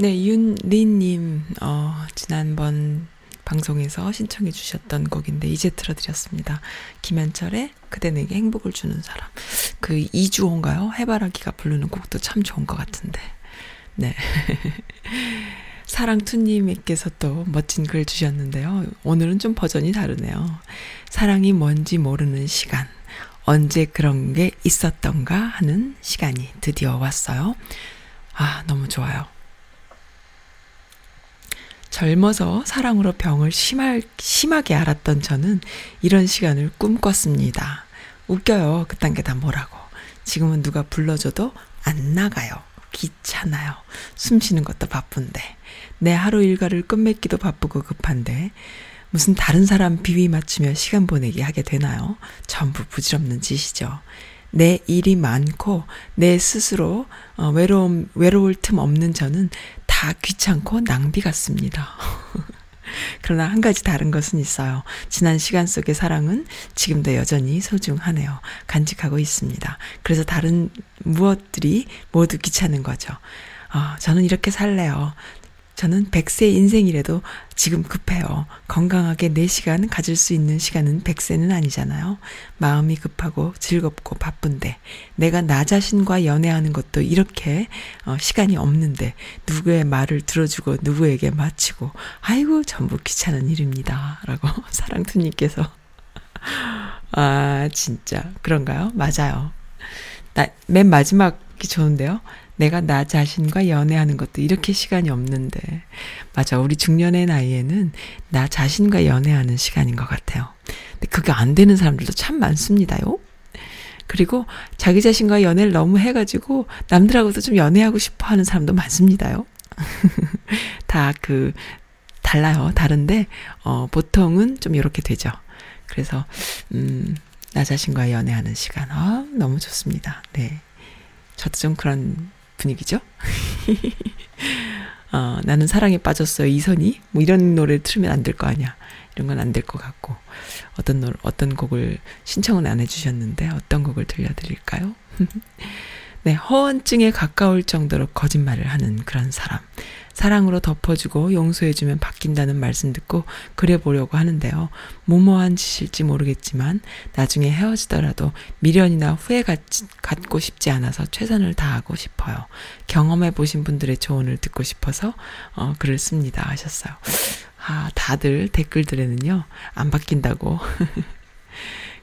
네, 윤리님, 어, 지난번 방송에서 신청해 주셨던 곡인데, 이제 틀어드렸습니다. 김현철의 그대 내게 행복을 주는 사람. 그 이주호인가요? 해바라기가 부르는 곡도 참 좋은 것 같은데. 네. 사랑투님께서 또 멋진 글 주셨는데요. 오늘은 좀 버전이 다르네요. 사랑이 뭔지 모르는 시간. 언제 그런 게 있었던가 하는 시간이 드디어 왔어요. 아, 너무 좋아요. 젊어서 사랑으로 병을 심할, 심하게 앓았던 저는 이런 시간을 꿈꿨습니다. 웃겨요. 그딴 게 다 뭐라고. 지금은 누가 불러줘도 안 나가요. 귀찮아요. 숨 쉬는 것도 바쁜데. 내 하루 일과를 끝맺기도 바쁘고 급한데. 무슨 다른 사람 비위 맞추며 시간 보내기 하게 되나요? 전부 부질없는 짓이죠. 내 일이 많고 내 스스로 어, 외로움 외로울 틈 없는 저는 다 귀찮고 낭비 같습니다. 그러나 한 가지 다른 것은 있어요. 지난 시간 속의 사랑은 지금도 여전히 소중하네요. 간직하고 있습니다. 그래서 다른 무엇들이 모두 귀찮은 거죠. 어, 저는 이렇게 살래요. 저는 100세 인생이라도 지금 급해요. 건강하게 4시간 가질 수 있는 시간은 100세는 아니잖아요. 마음이 급하고 즐겁고 바쁜데 내가 나 자신과 연애하는 것도 이렇게 어, 시간이 없는데 누구의 말을 들어주고 누구에게 마치고 아이고 전부 귀찮은 일입니다. 라고 사랑투님께서 아 진짜 그런가요? 맞아요. 나, 맨 마지막이 좋은데요. 내가 나 자신과 연애하는 것도 이렇게 시간이 없는데. 맞아. 우리 중년의 나이에는 나 자신과 연애하는 시간인 것 같아요. 근데 그게 안 되는 사람들도 참 많습니다요. 그리고 자기 자신과 연애를 너무 해가지고 남들하고도 좀 연애하고 싶어 하는 사람도 많습니다요. 다 그, 달라요. 다른데, 어, 보통은 좀 이렇게 되죠. 그래서, 음, 나 자신과 연애하는 시간, 아, 너무 좋습니다. 네. 저도 좀 그런 분위기죠? 어, 나는 사랑에 빠졌어요. 이선희? 뭐 이런 노래 틀으면 안 될 거 아니야. 이런 건 안 될 것 같고. 어떤 노 어떤 곡을 신청은 안 해주셨는데 어떤 곡을 들려드릴까요? 네, 허언증에 가까울 정도로 거짓말을 하는 그런 사람. 사랑으로 덮어주고 용서해주면 바뀐다는 말씀 듣고 그래 보려고 하는데요. 무모한 짓일지 모르겠지만 나중에 헤어지더라도 미련이나 후회 갖고 싶지 않아서 최선을 다하고 싶어요. 경험해 보신 분들의 조언을 듣고 싶어서 어, 글을 씁니다 하셨어요. 아, 다들 댓글들에는요, 안 바뀐다고.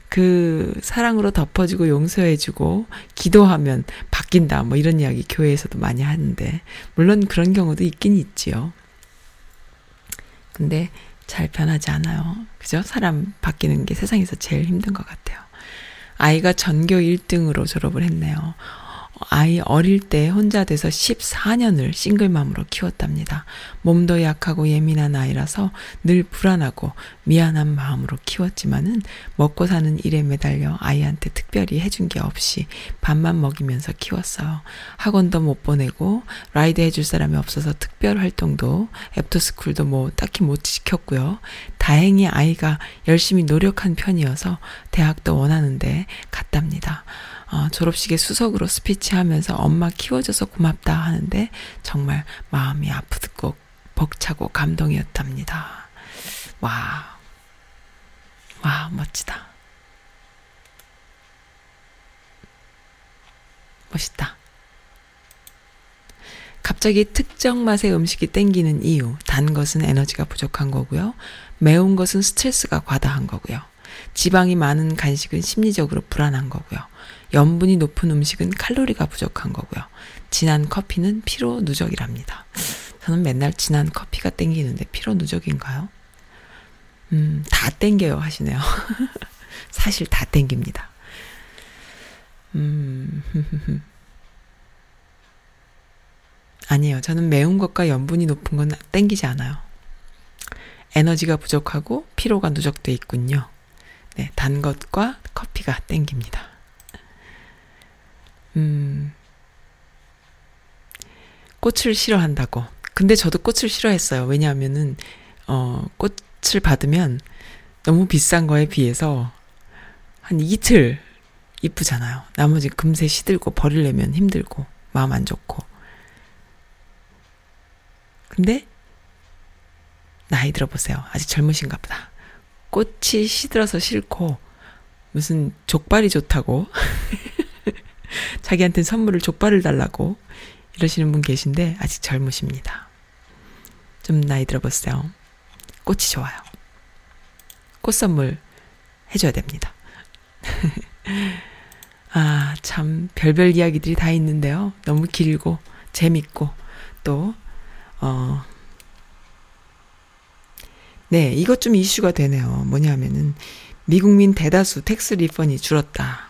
그 사랑으로 덮어주고 용서해주고 기도하면 바뀐다 뭐 이런 이야기 교회에서도 많이 하는데 물론 그런 경우도 있긴 있지요. 근데 잘 변하지 않아요. 그죠? 사람 바뀌는 게 세상에서 제일 힘든 것 같아요. 아이가 전교 1등으로 졸업을 했네요. 아이 어릴 때 혼자 돼서 14년을 싱글맘으로 키웠답니다. 몸도 약하고 예민한 아이라서 늘 불안하고 미안한 마음으로 키웠지만은 먹고 사는 일에 매달려 아이한테 특별히 해준 게 없이 밥만 먹이면서 키웠어요. 학원도 못 보내고 ride 해줄 사람이 없어서 특별 활동도 after school도 뭐 딱히 못 시켰고요. 다행히 아이가 열심히 노력한 편이어서 대학도 원하는데 갔답니다. 어, 졸업식에 수석으로 스피치하면서 엄마 키워줘서 고맙다 하는데 정말 마음이 아프고 벅차고 감동이었답니다. 와, 와 멋지다. 멋있다. 갑자기 특정 맛의 음식이 땡기는 이유, 단 것은 에너지가 부족한 거고요. 매운 것은 스트레스가 과다한 거고요. 지방이 많은 간식은 심리적으로 불안한 거고요. 염분이 높은 음식은 칼로리가 부족한 거고요. 진한 커피는 피로 누적이랍니다. 저는 맨날 진한 커피가 땡기는데 피로 누적인가요? 음, 다 땡겨요 하시네요. 사실 다 땡깁니다. 음, 아니에요. 저는 매운 것과 염분이 높은 건 땡기지 않아요. 에너지가 부족하고 피로가 누적돼 있군요. 네, 단 것과 커피가 땡깁니다. 음, 꽃을 싫어한다고. 근데 저도 꽃을 싫어했어요. 왜냐하면은, 어, 꽃을 받으면 너무 비싼 거에 비해서 한 이틀 이쁘잖아요. 나머지 금세 시들고 버리려면 힘들고, 마음 안 좋고. 근데, 나이 들어보세요. 아직 젊으신가 보다. 꽃이 시들어서 싫고, 무슨 족발이 좋다고. 자기한테 선물을 족발을 달라고 이러시는 분 계신데 아직 젊으십니다. 좀 나이 들어보세요. 꽃이 좋아요. 꽃 선물 해줘야 됩니다. 아, 참, 별별 이야기들이 다 있는데요. 너무 길고, 재밌고, 또, 어, 네, 이것 좀 이슈가 되네요. 뭐냐면은, 미국민 대다수 텍스 리펀이 줄었다.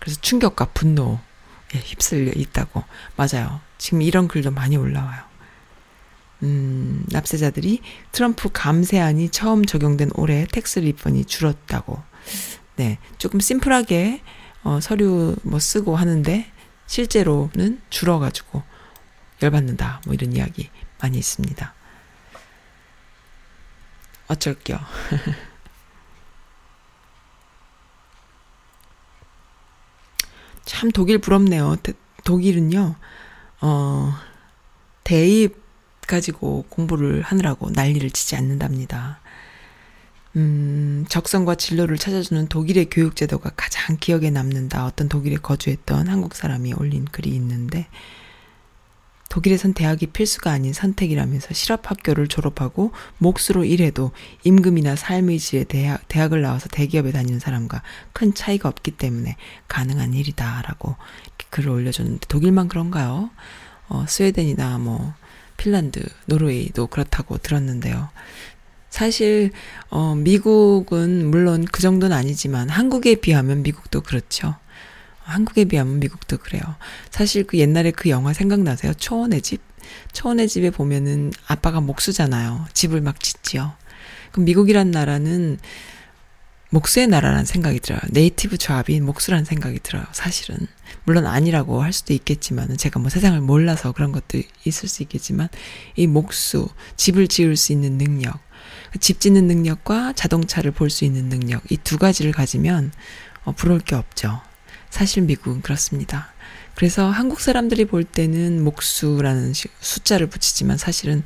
그래서 충격과 분노에 휩쓸려 있다고. 맞아요. 지금 이런 글도 많이 올라와요. 음, 납세자들이 트럼프 감세안이 처음 적용된 올해 텍스 리펀이 줄었다고. 네. 조금 심플하게, 어, 서류 뭐 쓰고 하는데, 실제로는 줄어가지고 열받는다. 뭐 이런 이야기 많이 있습니다. 어쩔게요. 참 독일 부럽네요. 독일은요, 어, 대입 가지고 공부를 하느라고 난리를 치지 않는답니다. 음, 적성과 진로를 찾아주는 독일의 교육제도가 가장 기억에 남는다. 어떤 독일에 거주했던 한국 사람이 올린 글이 있는데, 독일에선 대학이 필수가 아닌 선택이라면서 실업학교를 졸업하고 몫으로 일해도 임금이나 삶의 질에 대학, 대학을 나와서 대기업에 다니는 사람과 큰 차이가 없기 때문에 가능한 일이다라고 글을 올려줬는데 독일만 그런가요? 어, 스웨덴이나 뭐 핀란드, 노르웨이도 그렇다고 들었는데요. 사실 어 미국은 물론 그 정도는 아니지만 한국에 비하면 미국도 그렇죠. 한국에 비하면 미국도 그래요. 사실 그 옛날에 그 영화 생각나세요? 초원의 집? 초원의 집에 보면은 아빠가 목수잖아요. 집을 막 짓지요. 그럼 미국이란 나라는 목수의 나라라는 생각이 들어요. 네이티브 조합인 목수라는 생각이 들어요. 사실은. 물론 아니라고 할 수도 있겠지만, 제가 뭐 세상을 몰라서 그런 것도 있을 수 있겠지만, 이 목수, 집을 지을 수 있는 능력, 집 짓는 능력과 자동차를 볼 수 있는 능력, 이 두 가지를 가지면, 어, 부러울 게 없죠. 사실 미국은 그렇습니다. 그래서 한국 사람들이 볼 때는 목수라는 숫자를 붙이지만 사실은,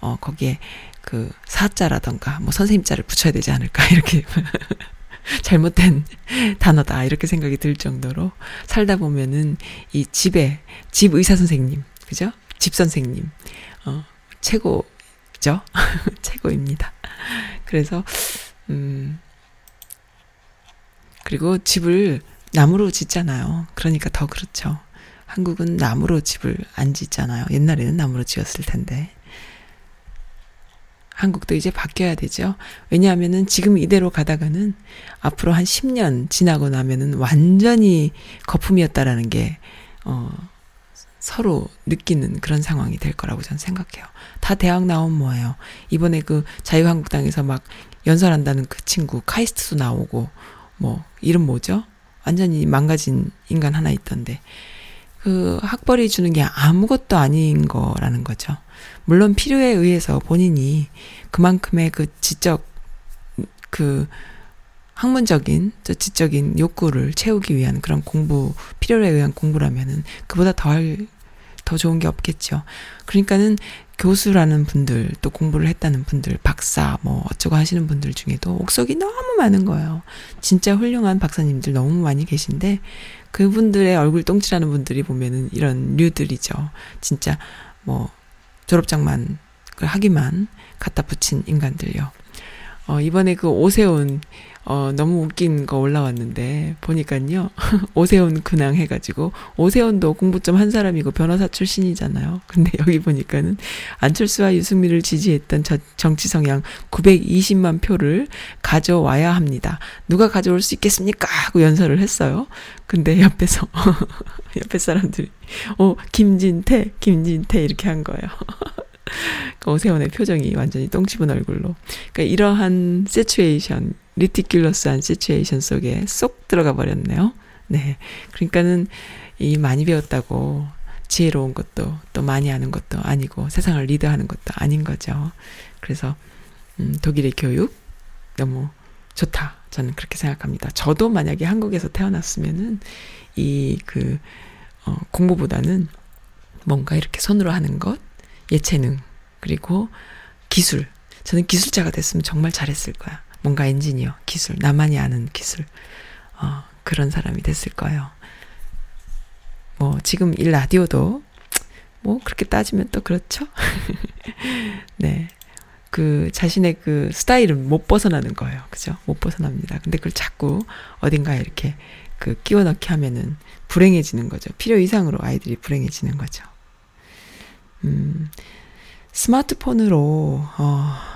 어, 거기에 그 사자라던가 뭐 선생님 자를 붙여야 되지 않을까? 이렇게 잘못된 단어다. 이렇게 생각이 들 정도로 살다 보면은 이 집에 집 의사 선생님 그죠? 집 선생님 어 최고죠? 최고입니다. 그래서 음 그리고 집을 나무로 짓잖아요 그러니까 더 그렇죠 한국은 나무로 집을 안 짓잖아요 옛날에는 나무로 지었을 텐데 한국도 이제 바뀌어야 되죠. 왜냐하면은 지금 이대로 가다가는 앞으로 한 10년 지나고 나면은 완전히 거품이었다라는 게, 어, 서로 느끼는 그런 상황이 될 거라고 저는 생각해요. 다 대학 나온 뭐예요. 이번에 그 자유한국당에서 막 연설한다는 그 친구 카이스트도 나오고 뭐 이름 뭐죠? 완전히 망가진 인간 하나 있던데 그 학벌이 주는 게 아무것도 아닌 거라는 거죠. 물론 필요에 의해서 본인이 그만큼의 그 지적, 그 학문적인, 저 지적인 욕구를 채우기 위한 그런 공부, 필요에 의한 공부라면은 그보다 더할, 더 좋은 게 없겠죠. 그러니까는 교수라는 분들, 또 공부를 했다는 분들, 박사, 뭐 어쩌고 하시는 분들 중에도 옥석이 너무 많은 거예요. 진짜 훌륭한 박사님들 너무 많이 계신데 그분들의 얼굴 똥칠하는 분들이 보면은 이런 류들이죠. 진짜 뭐 졸업장만 하기만 갖다 붙인 인간들요. 어, 이번에 그 오세훈, 어, 너무 웃긴 거 올라왔는데, 보니까요, 오세훈 근황 해가지고, 오세훈도 공부 좀 한 사람이고 변호사 출신이잖아요. 근데 여기 보니까는 안철수와 유승민을 지지했던 저, 정치 성향 920만 표를 가져와야 합니다. 누가 가져올 수 있겠습니까? 하고 연설을 했어요. 근데 옆에서, 옆에 사람들이, 어, 김진태, 김진태 이렇게 한 거예요. 그 오세훈의 표정이 완전히 똥 씹은 얼굴로. 그러니까 이러한 situation, ridiculous한 situation 속에 쏙 들어가 버렸네요. 네. 그러니까는 이 많이 배웠다고 지혜로운 것도 또 많이 아는 것도 아니고 세상을 리드하는 것도 아닌 거죠. 그래서 음, 독일의 교육 너무 좋다. 저는 그렇게 생각합니다. 저도 만약에 한국에서 태어났으면은 이 그 어, 공부보다는 뭔가 이렇게 손으로 하는 것, 예체능, 그리고 기술. 저는 기술자가 됐으면 정말 잘했을 거야. 뭔가 엔지니어, 기술, 나만이 아는 기술. 어, 그런 사람이 됐을 거예요. 뭐, 지금 이 라디오도, 뭐, 그렇게 따지면 또 그렇죠? 네. 그, 자신의 그 스타일은 못 벗어나는 거예요. 그죠? 못 벗어납니다. 근데 그걸 자꾸 어딘가에 이렇게 그 끼워 넣기 하면은 불행해지는 거죠. 필요 이상으로 아이들이 불행해지는 거죠. 음, 스마트폰으로, 어,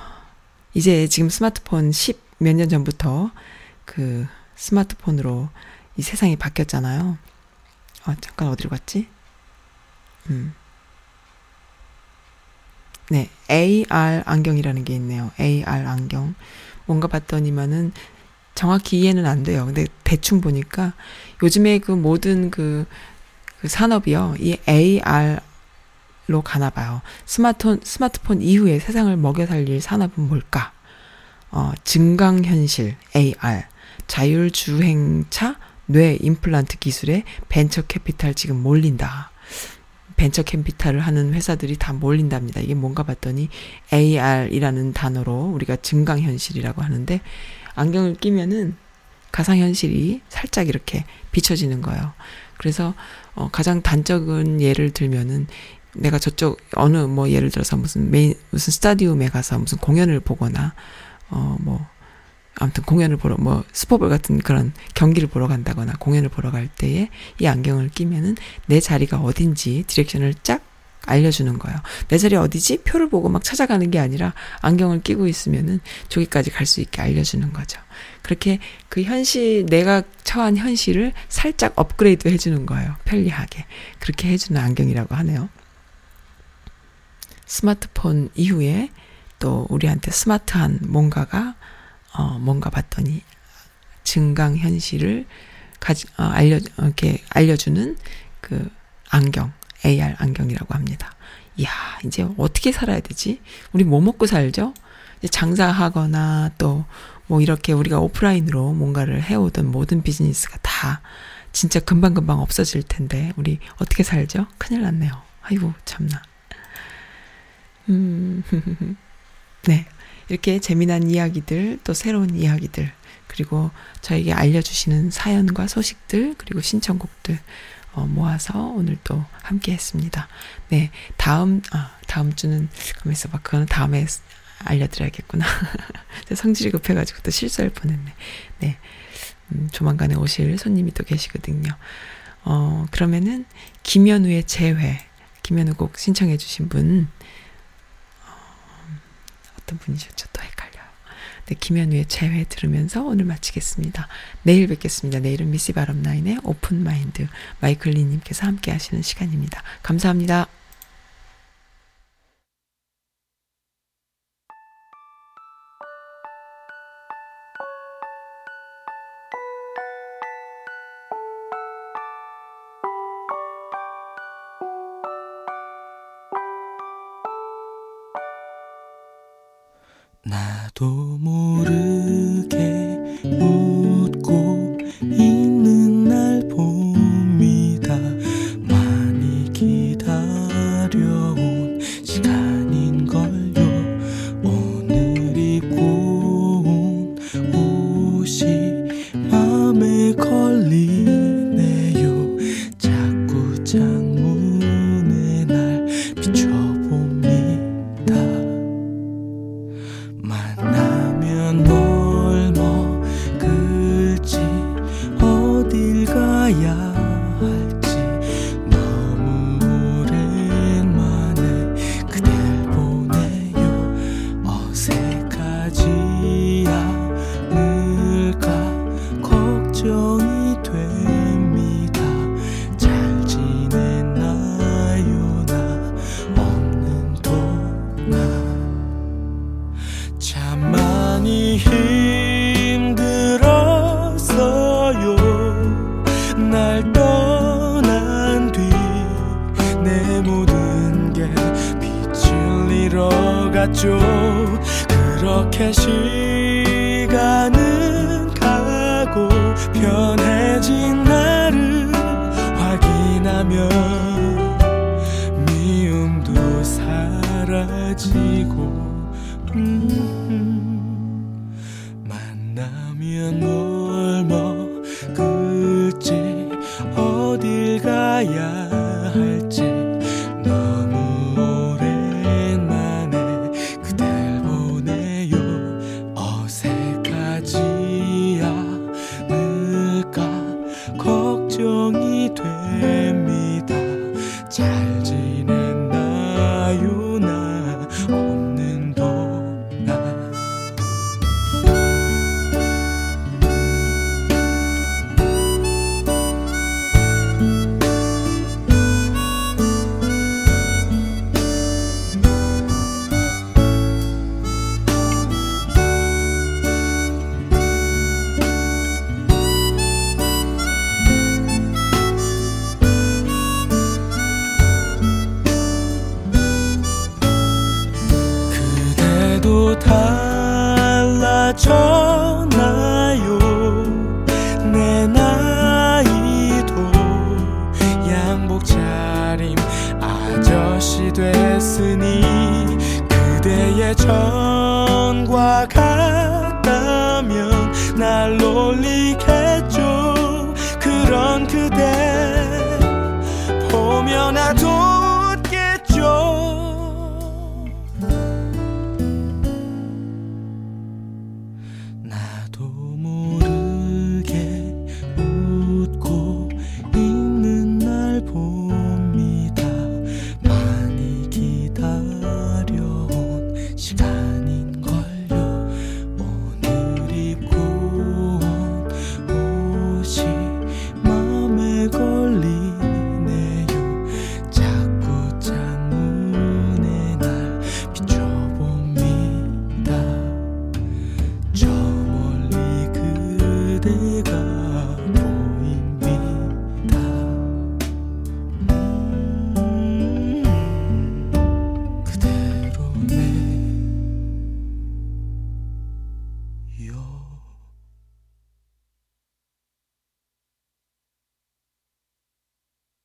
이제 지금 스마트폰 10 몇 년 전부터 그 스마트폰으로 이 세상이 바뀌었잖아요. 어, 잠깐 어디로 갔지? 음. 네, AR 안경이라는 게 있네요. AR 안경. 뭔가 봤더니만은 정확히 이해는 안 돼요. 근데 대충 보니까 요즘에 그 모든 그, 그 산업이요. 이 AR 로 가나 봐요. 스마트폰, 스마트폰 이후에 세상을 먹여 살릴 산업은 뭘까? 어, 증강현실, AR, 자율주행차, 뇌 임플란트 기술에 벤처 캐피탈 지금 몰린다. 벤처 캐피탈을 하는 회사들이 다 몰린답니다. 이게 뭔가 봤더니 AR이라는 단어로 우리가 증강현실이라고 하는데 안경을 끼면은 가상현실이 살짝 이렇게 비춰지는 거예요. 그래서 어, 가장 단적인 예를 들면은 내가 저쪽 어느 뭐 예를 들어서 무슨 메인 무슨 스타디움에 가서 무슨 공연을 보거나 어 뭐 아무튼 공연을 보러 뭐 스포볼 같은 그런 경기를 보러 간다거나 공연을 보러 갈 때에 이 안경을 끼면은 내 자리가 어딘지 디렉션을 쫙 알려주는 거예요. 내 자리 어디지? 표를 보고 막 찾아가는 게 아니라 안경을 끼고 있으면은 저기까지 갈 수 있게 알려주는 거죠. 그렇게 그 현실, 내가 처한 현실을 살짝 업그레이드 해주는 거예요. 편리하게. 그렇게 해주는 안경이라고 하네요. 스마트폰 이후에 또 우리한테 스마트한 뭔가가, 어, 뭔가 봤더니 증강 현실을 가지, 어, 알려, 이렇게 알려주는 그 안경, AR 안경이라고 합니다. 이야, 이제 어떻게 살아야 되지? 우리 뭐 먹고 살죠? 이제 장사하거나 또 뭐 이렇게 우리가 오프라인으로 뭔가를 해오던 모든 비즈니스가 다 진짜 금방금방 없어질 텐데, 우리 어떻게 살죠? 큰일 났네요. 아이고, 참나. 음, 네. 이렇게 재미난 이야기들, 또 새로운 이야기들, 그리고 저에게 알려주시는 사연과 소식들, 그리고 신청곡들, 어, 모아서 오늘 또 함께 했습니다. 네. 다음, 아, 다음 주는, 가만 있어봐. 그거는 다음에 알려드려야겠구나. 성질이 급해가지고 또 실수할 뻔했네. 네. 음, 조만간에 오실 손님이 또 계시거든요. 어, 그러면은, 김현우의 재회. 김현우 곡 신청해주신 분, 어, 어떤 분이셨죠? 또 헷갈려요. 네, 김현우의 재회 들으면서 오늘 마치겠습니다. 내일 뵙겠습니다. 내일은 미시 바람나인의 오픈 마인드 마이클 리님께서 함께 하시는 시간입니다. 감사합니다. 나도 모르게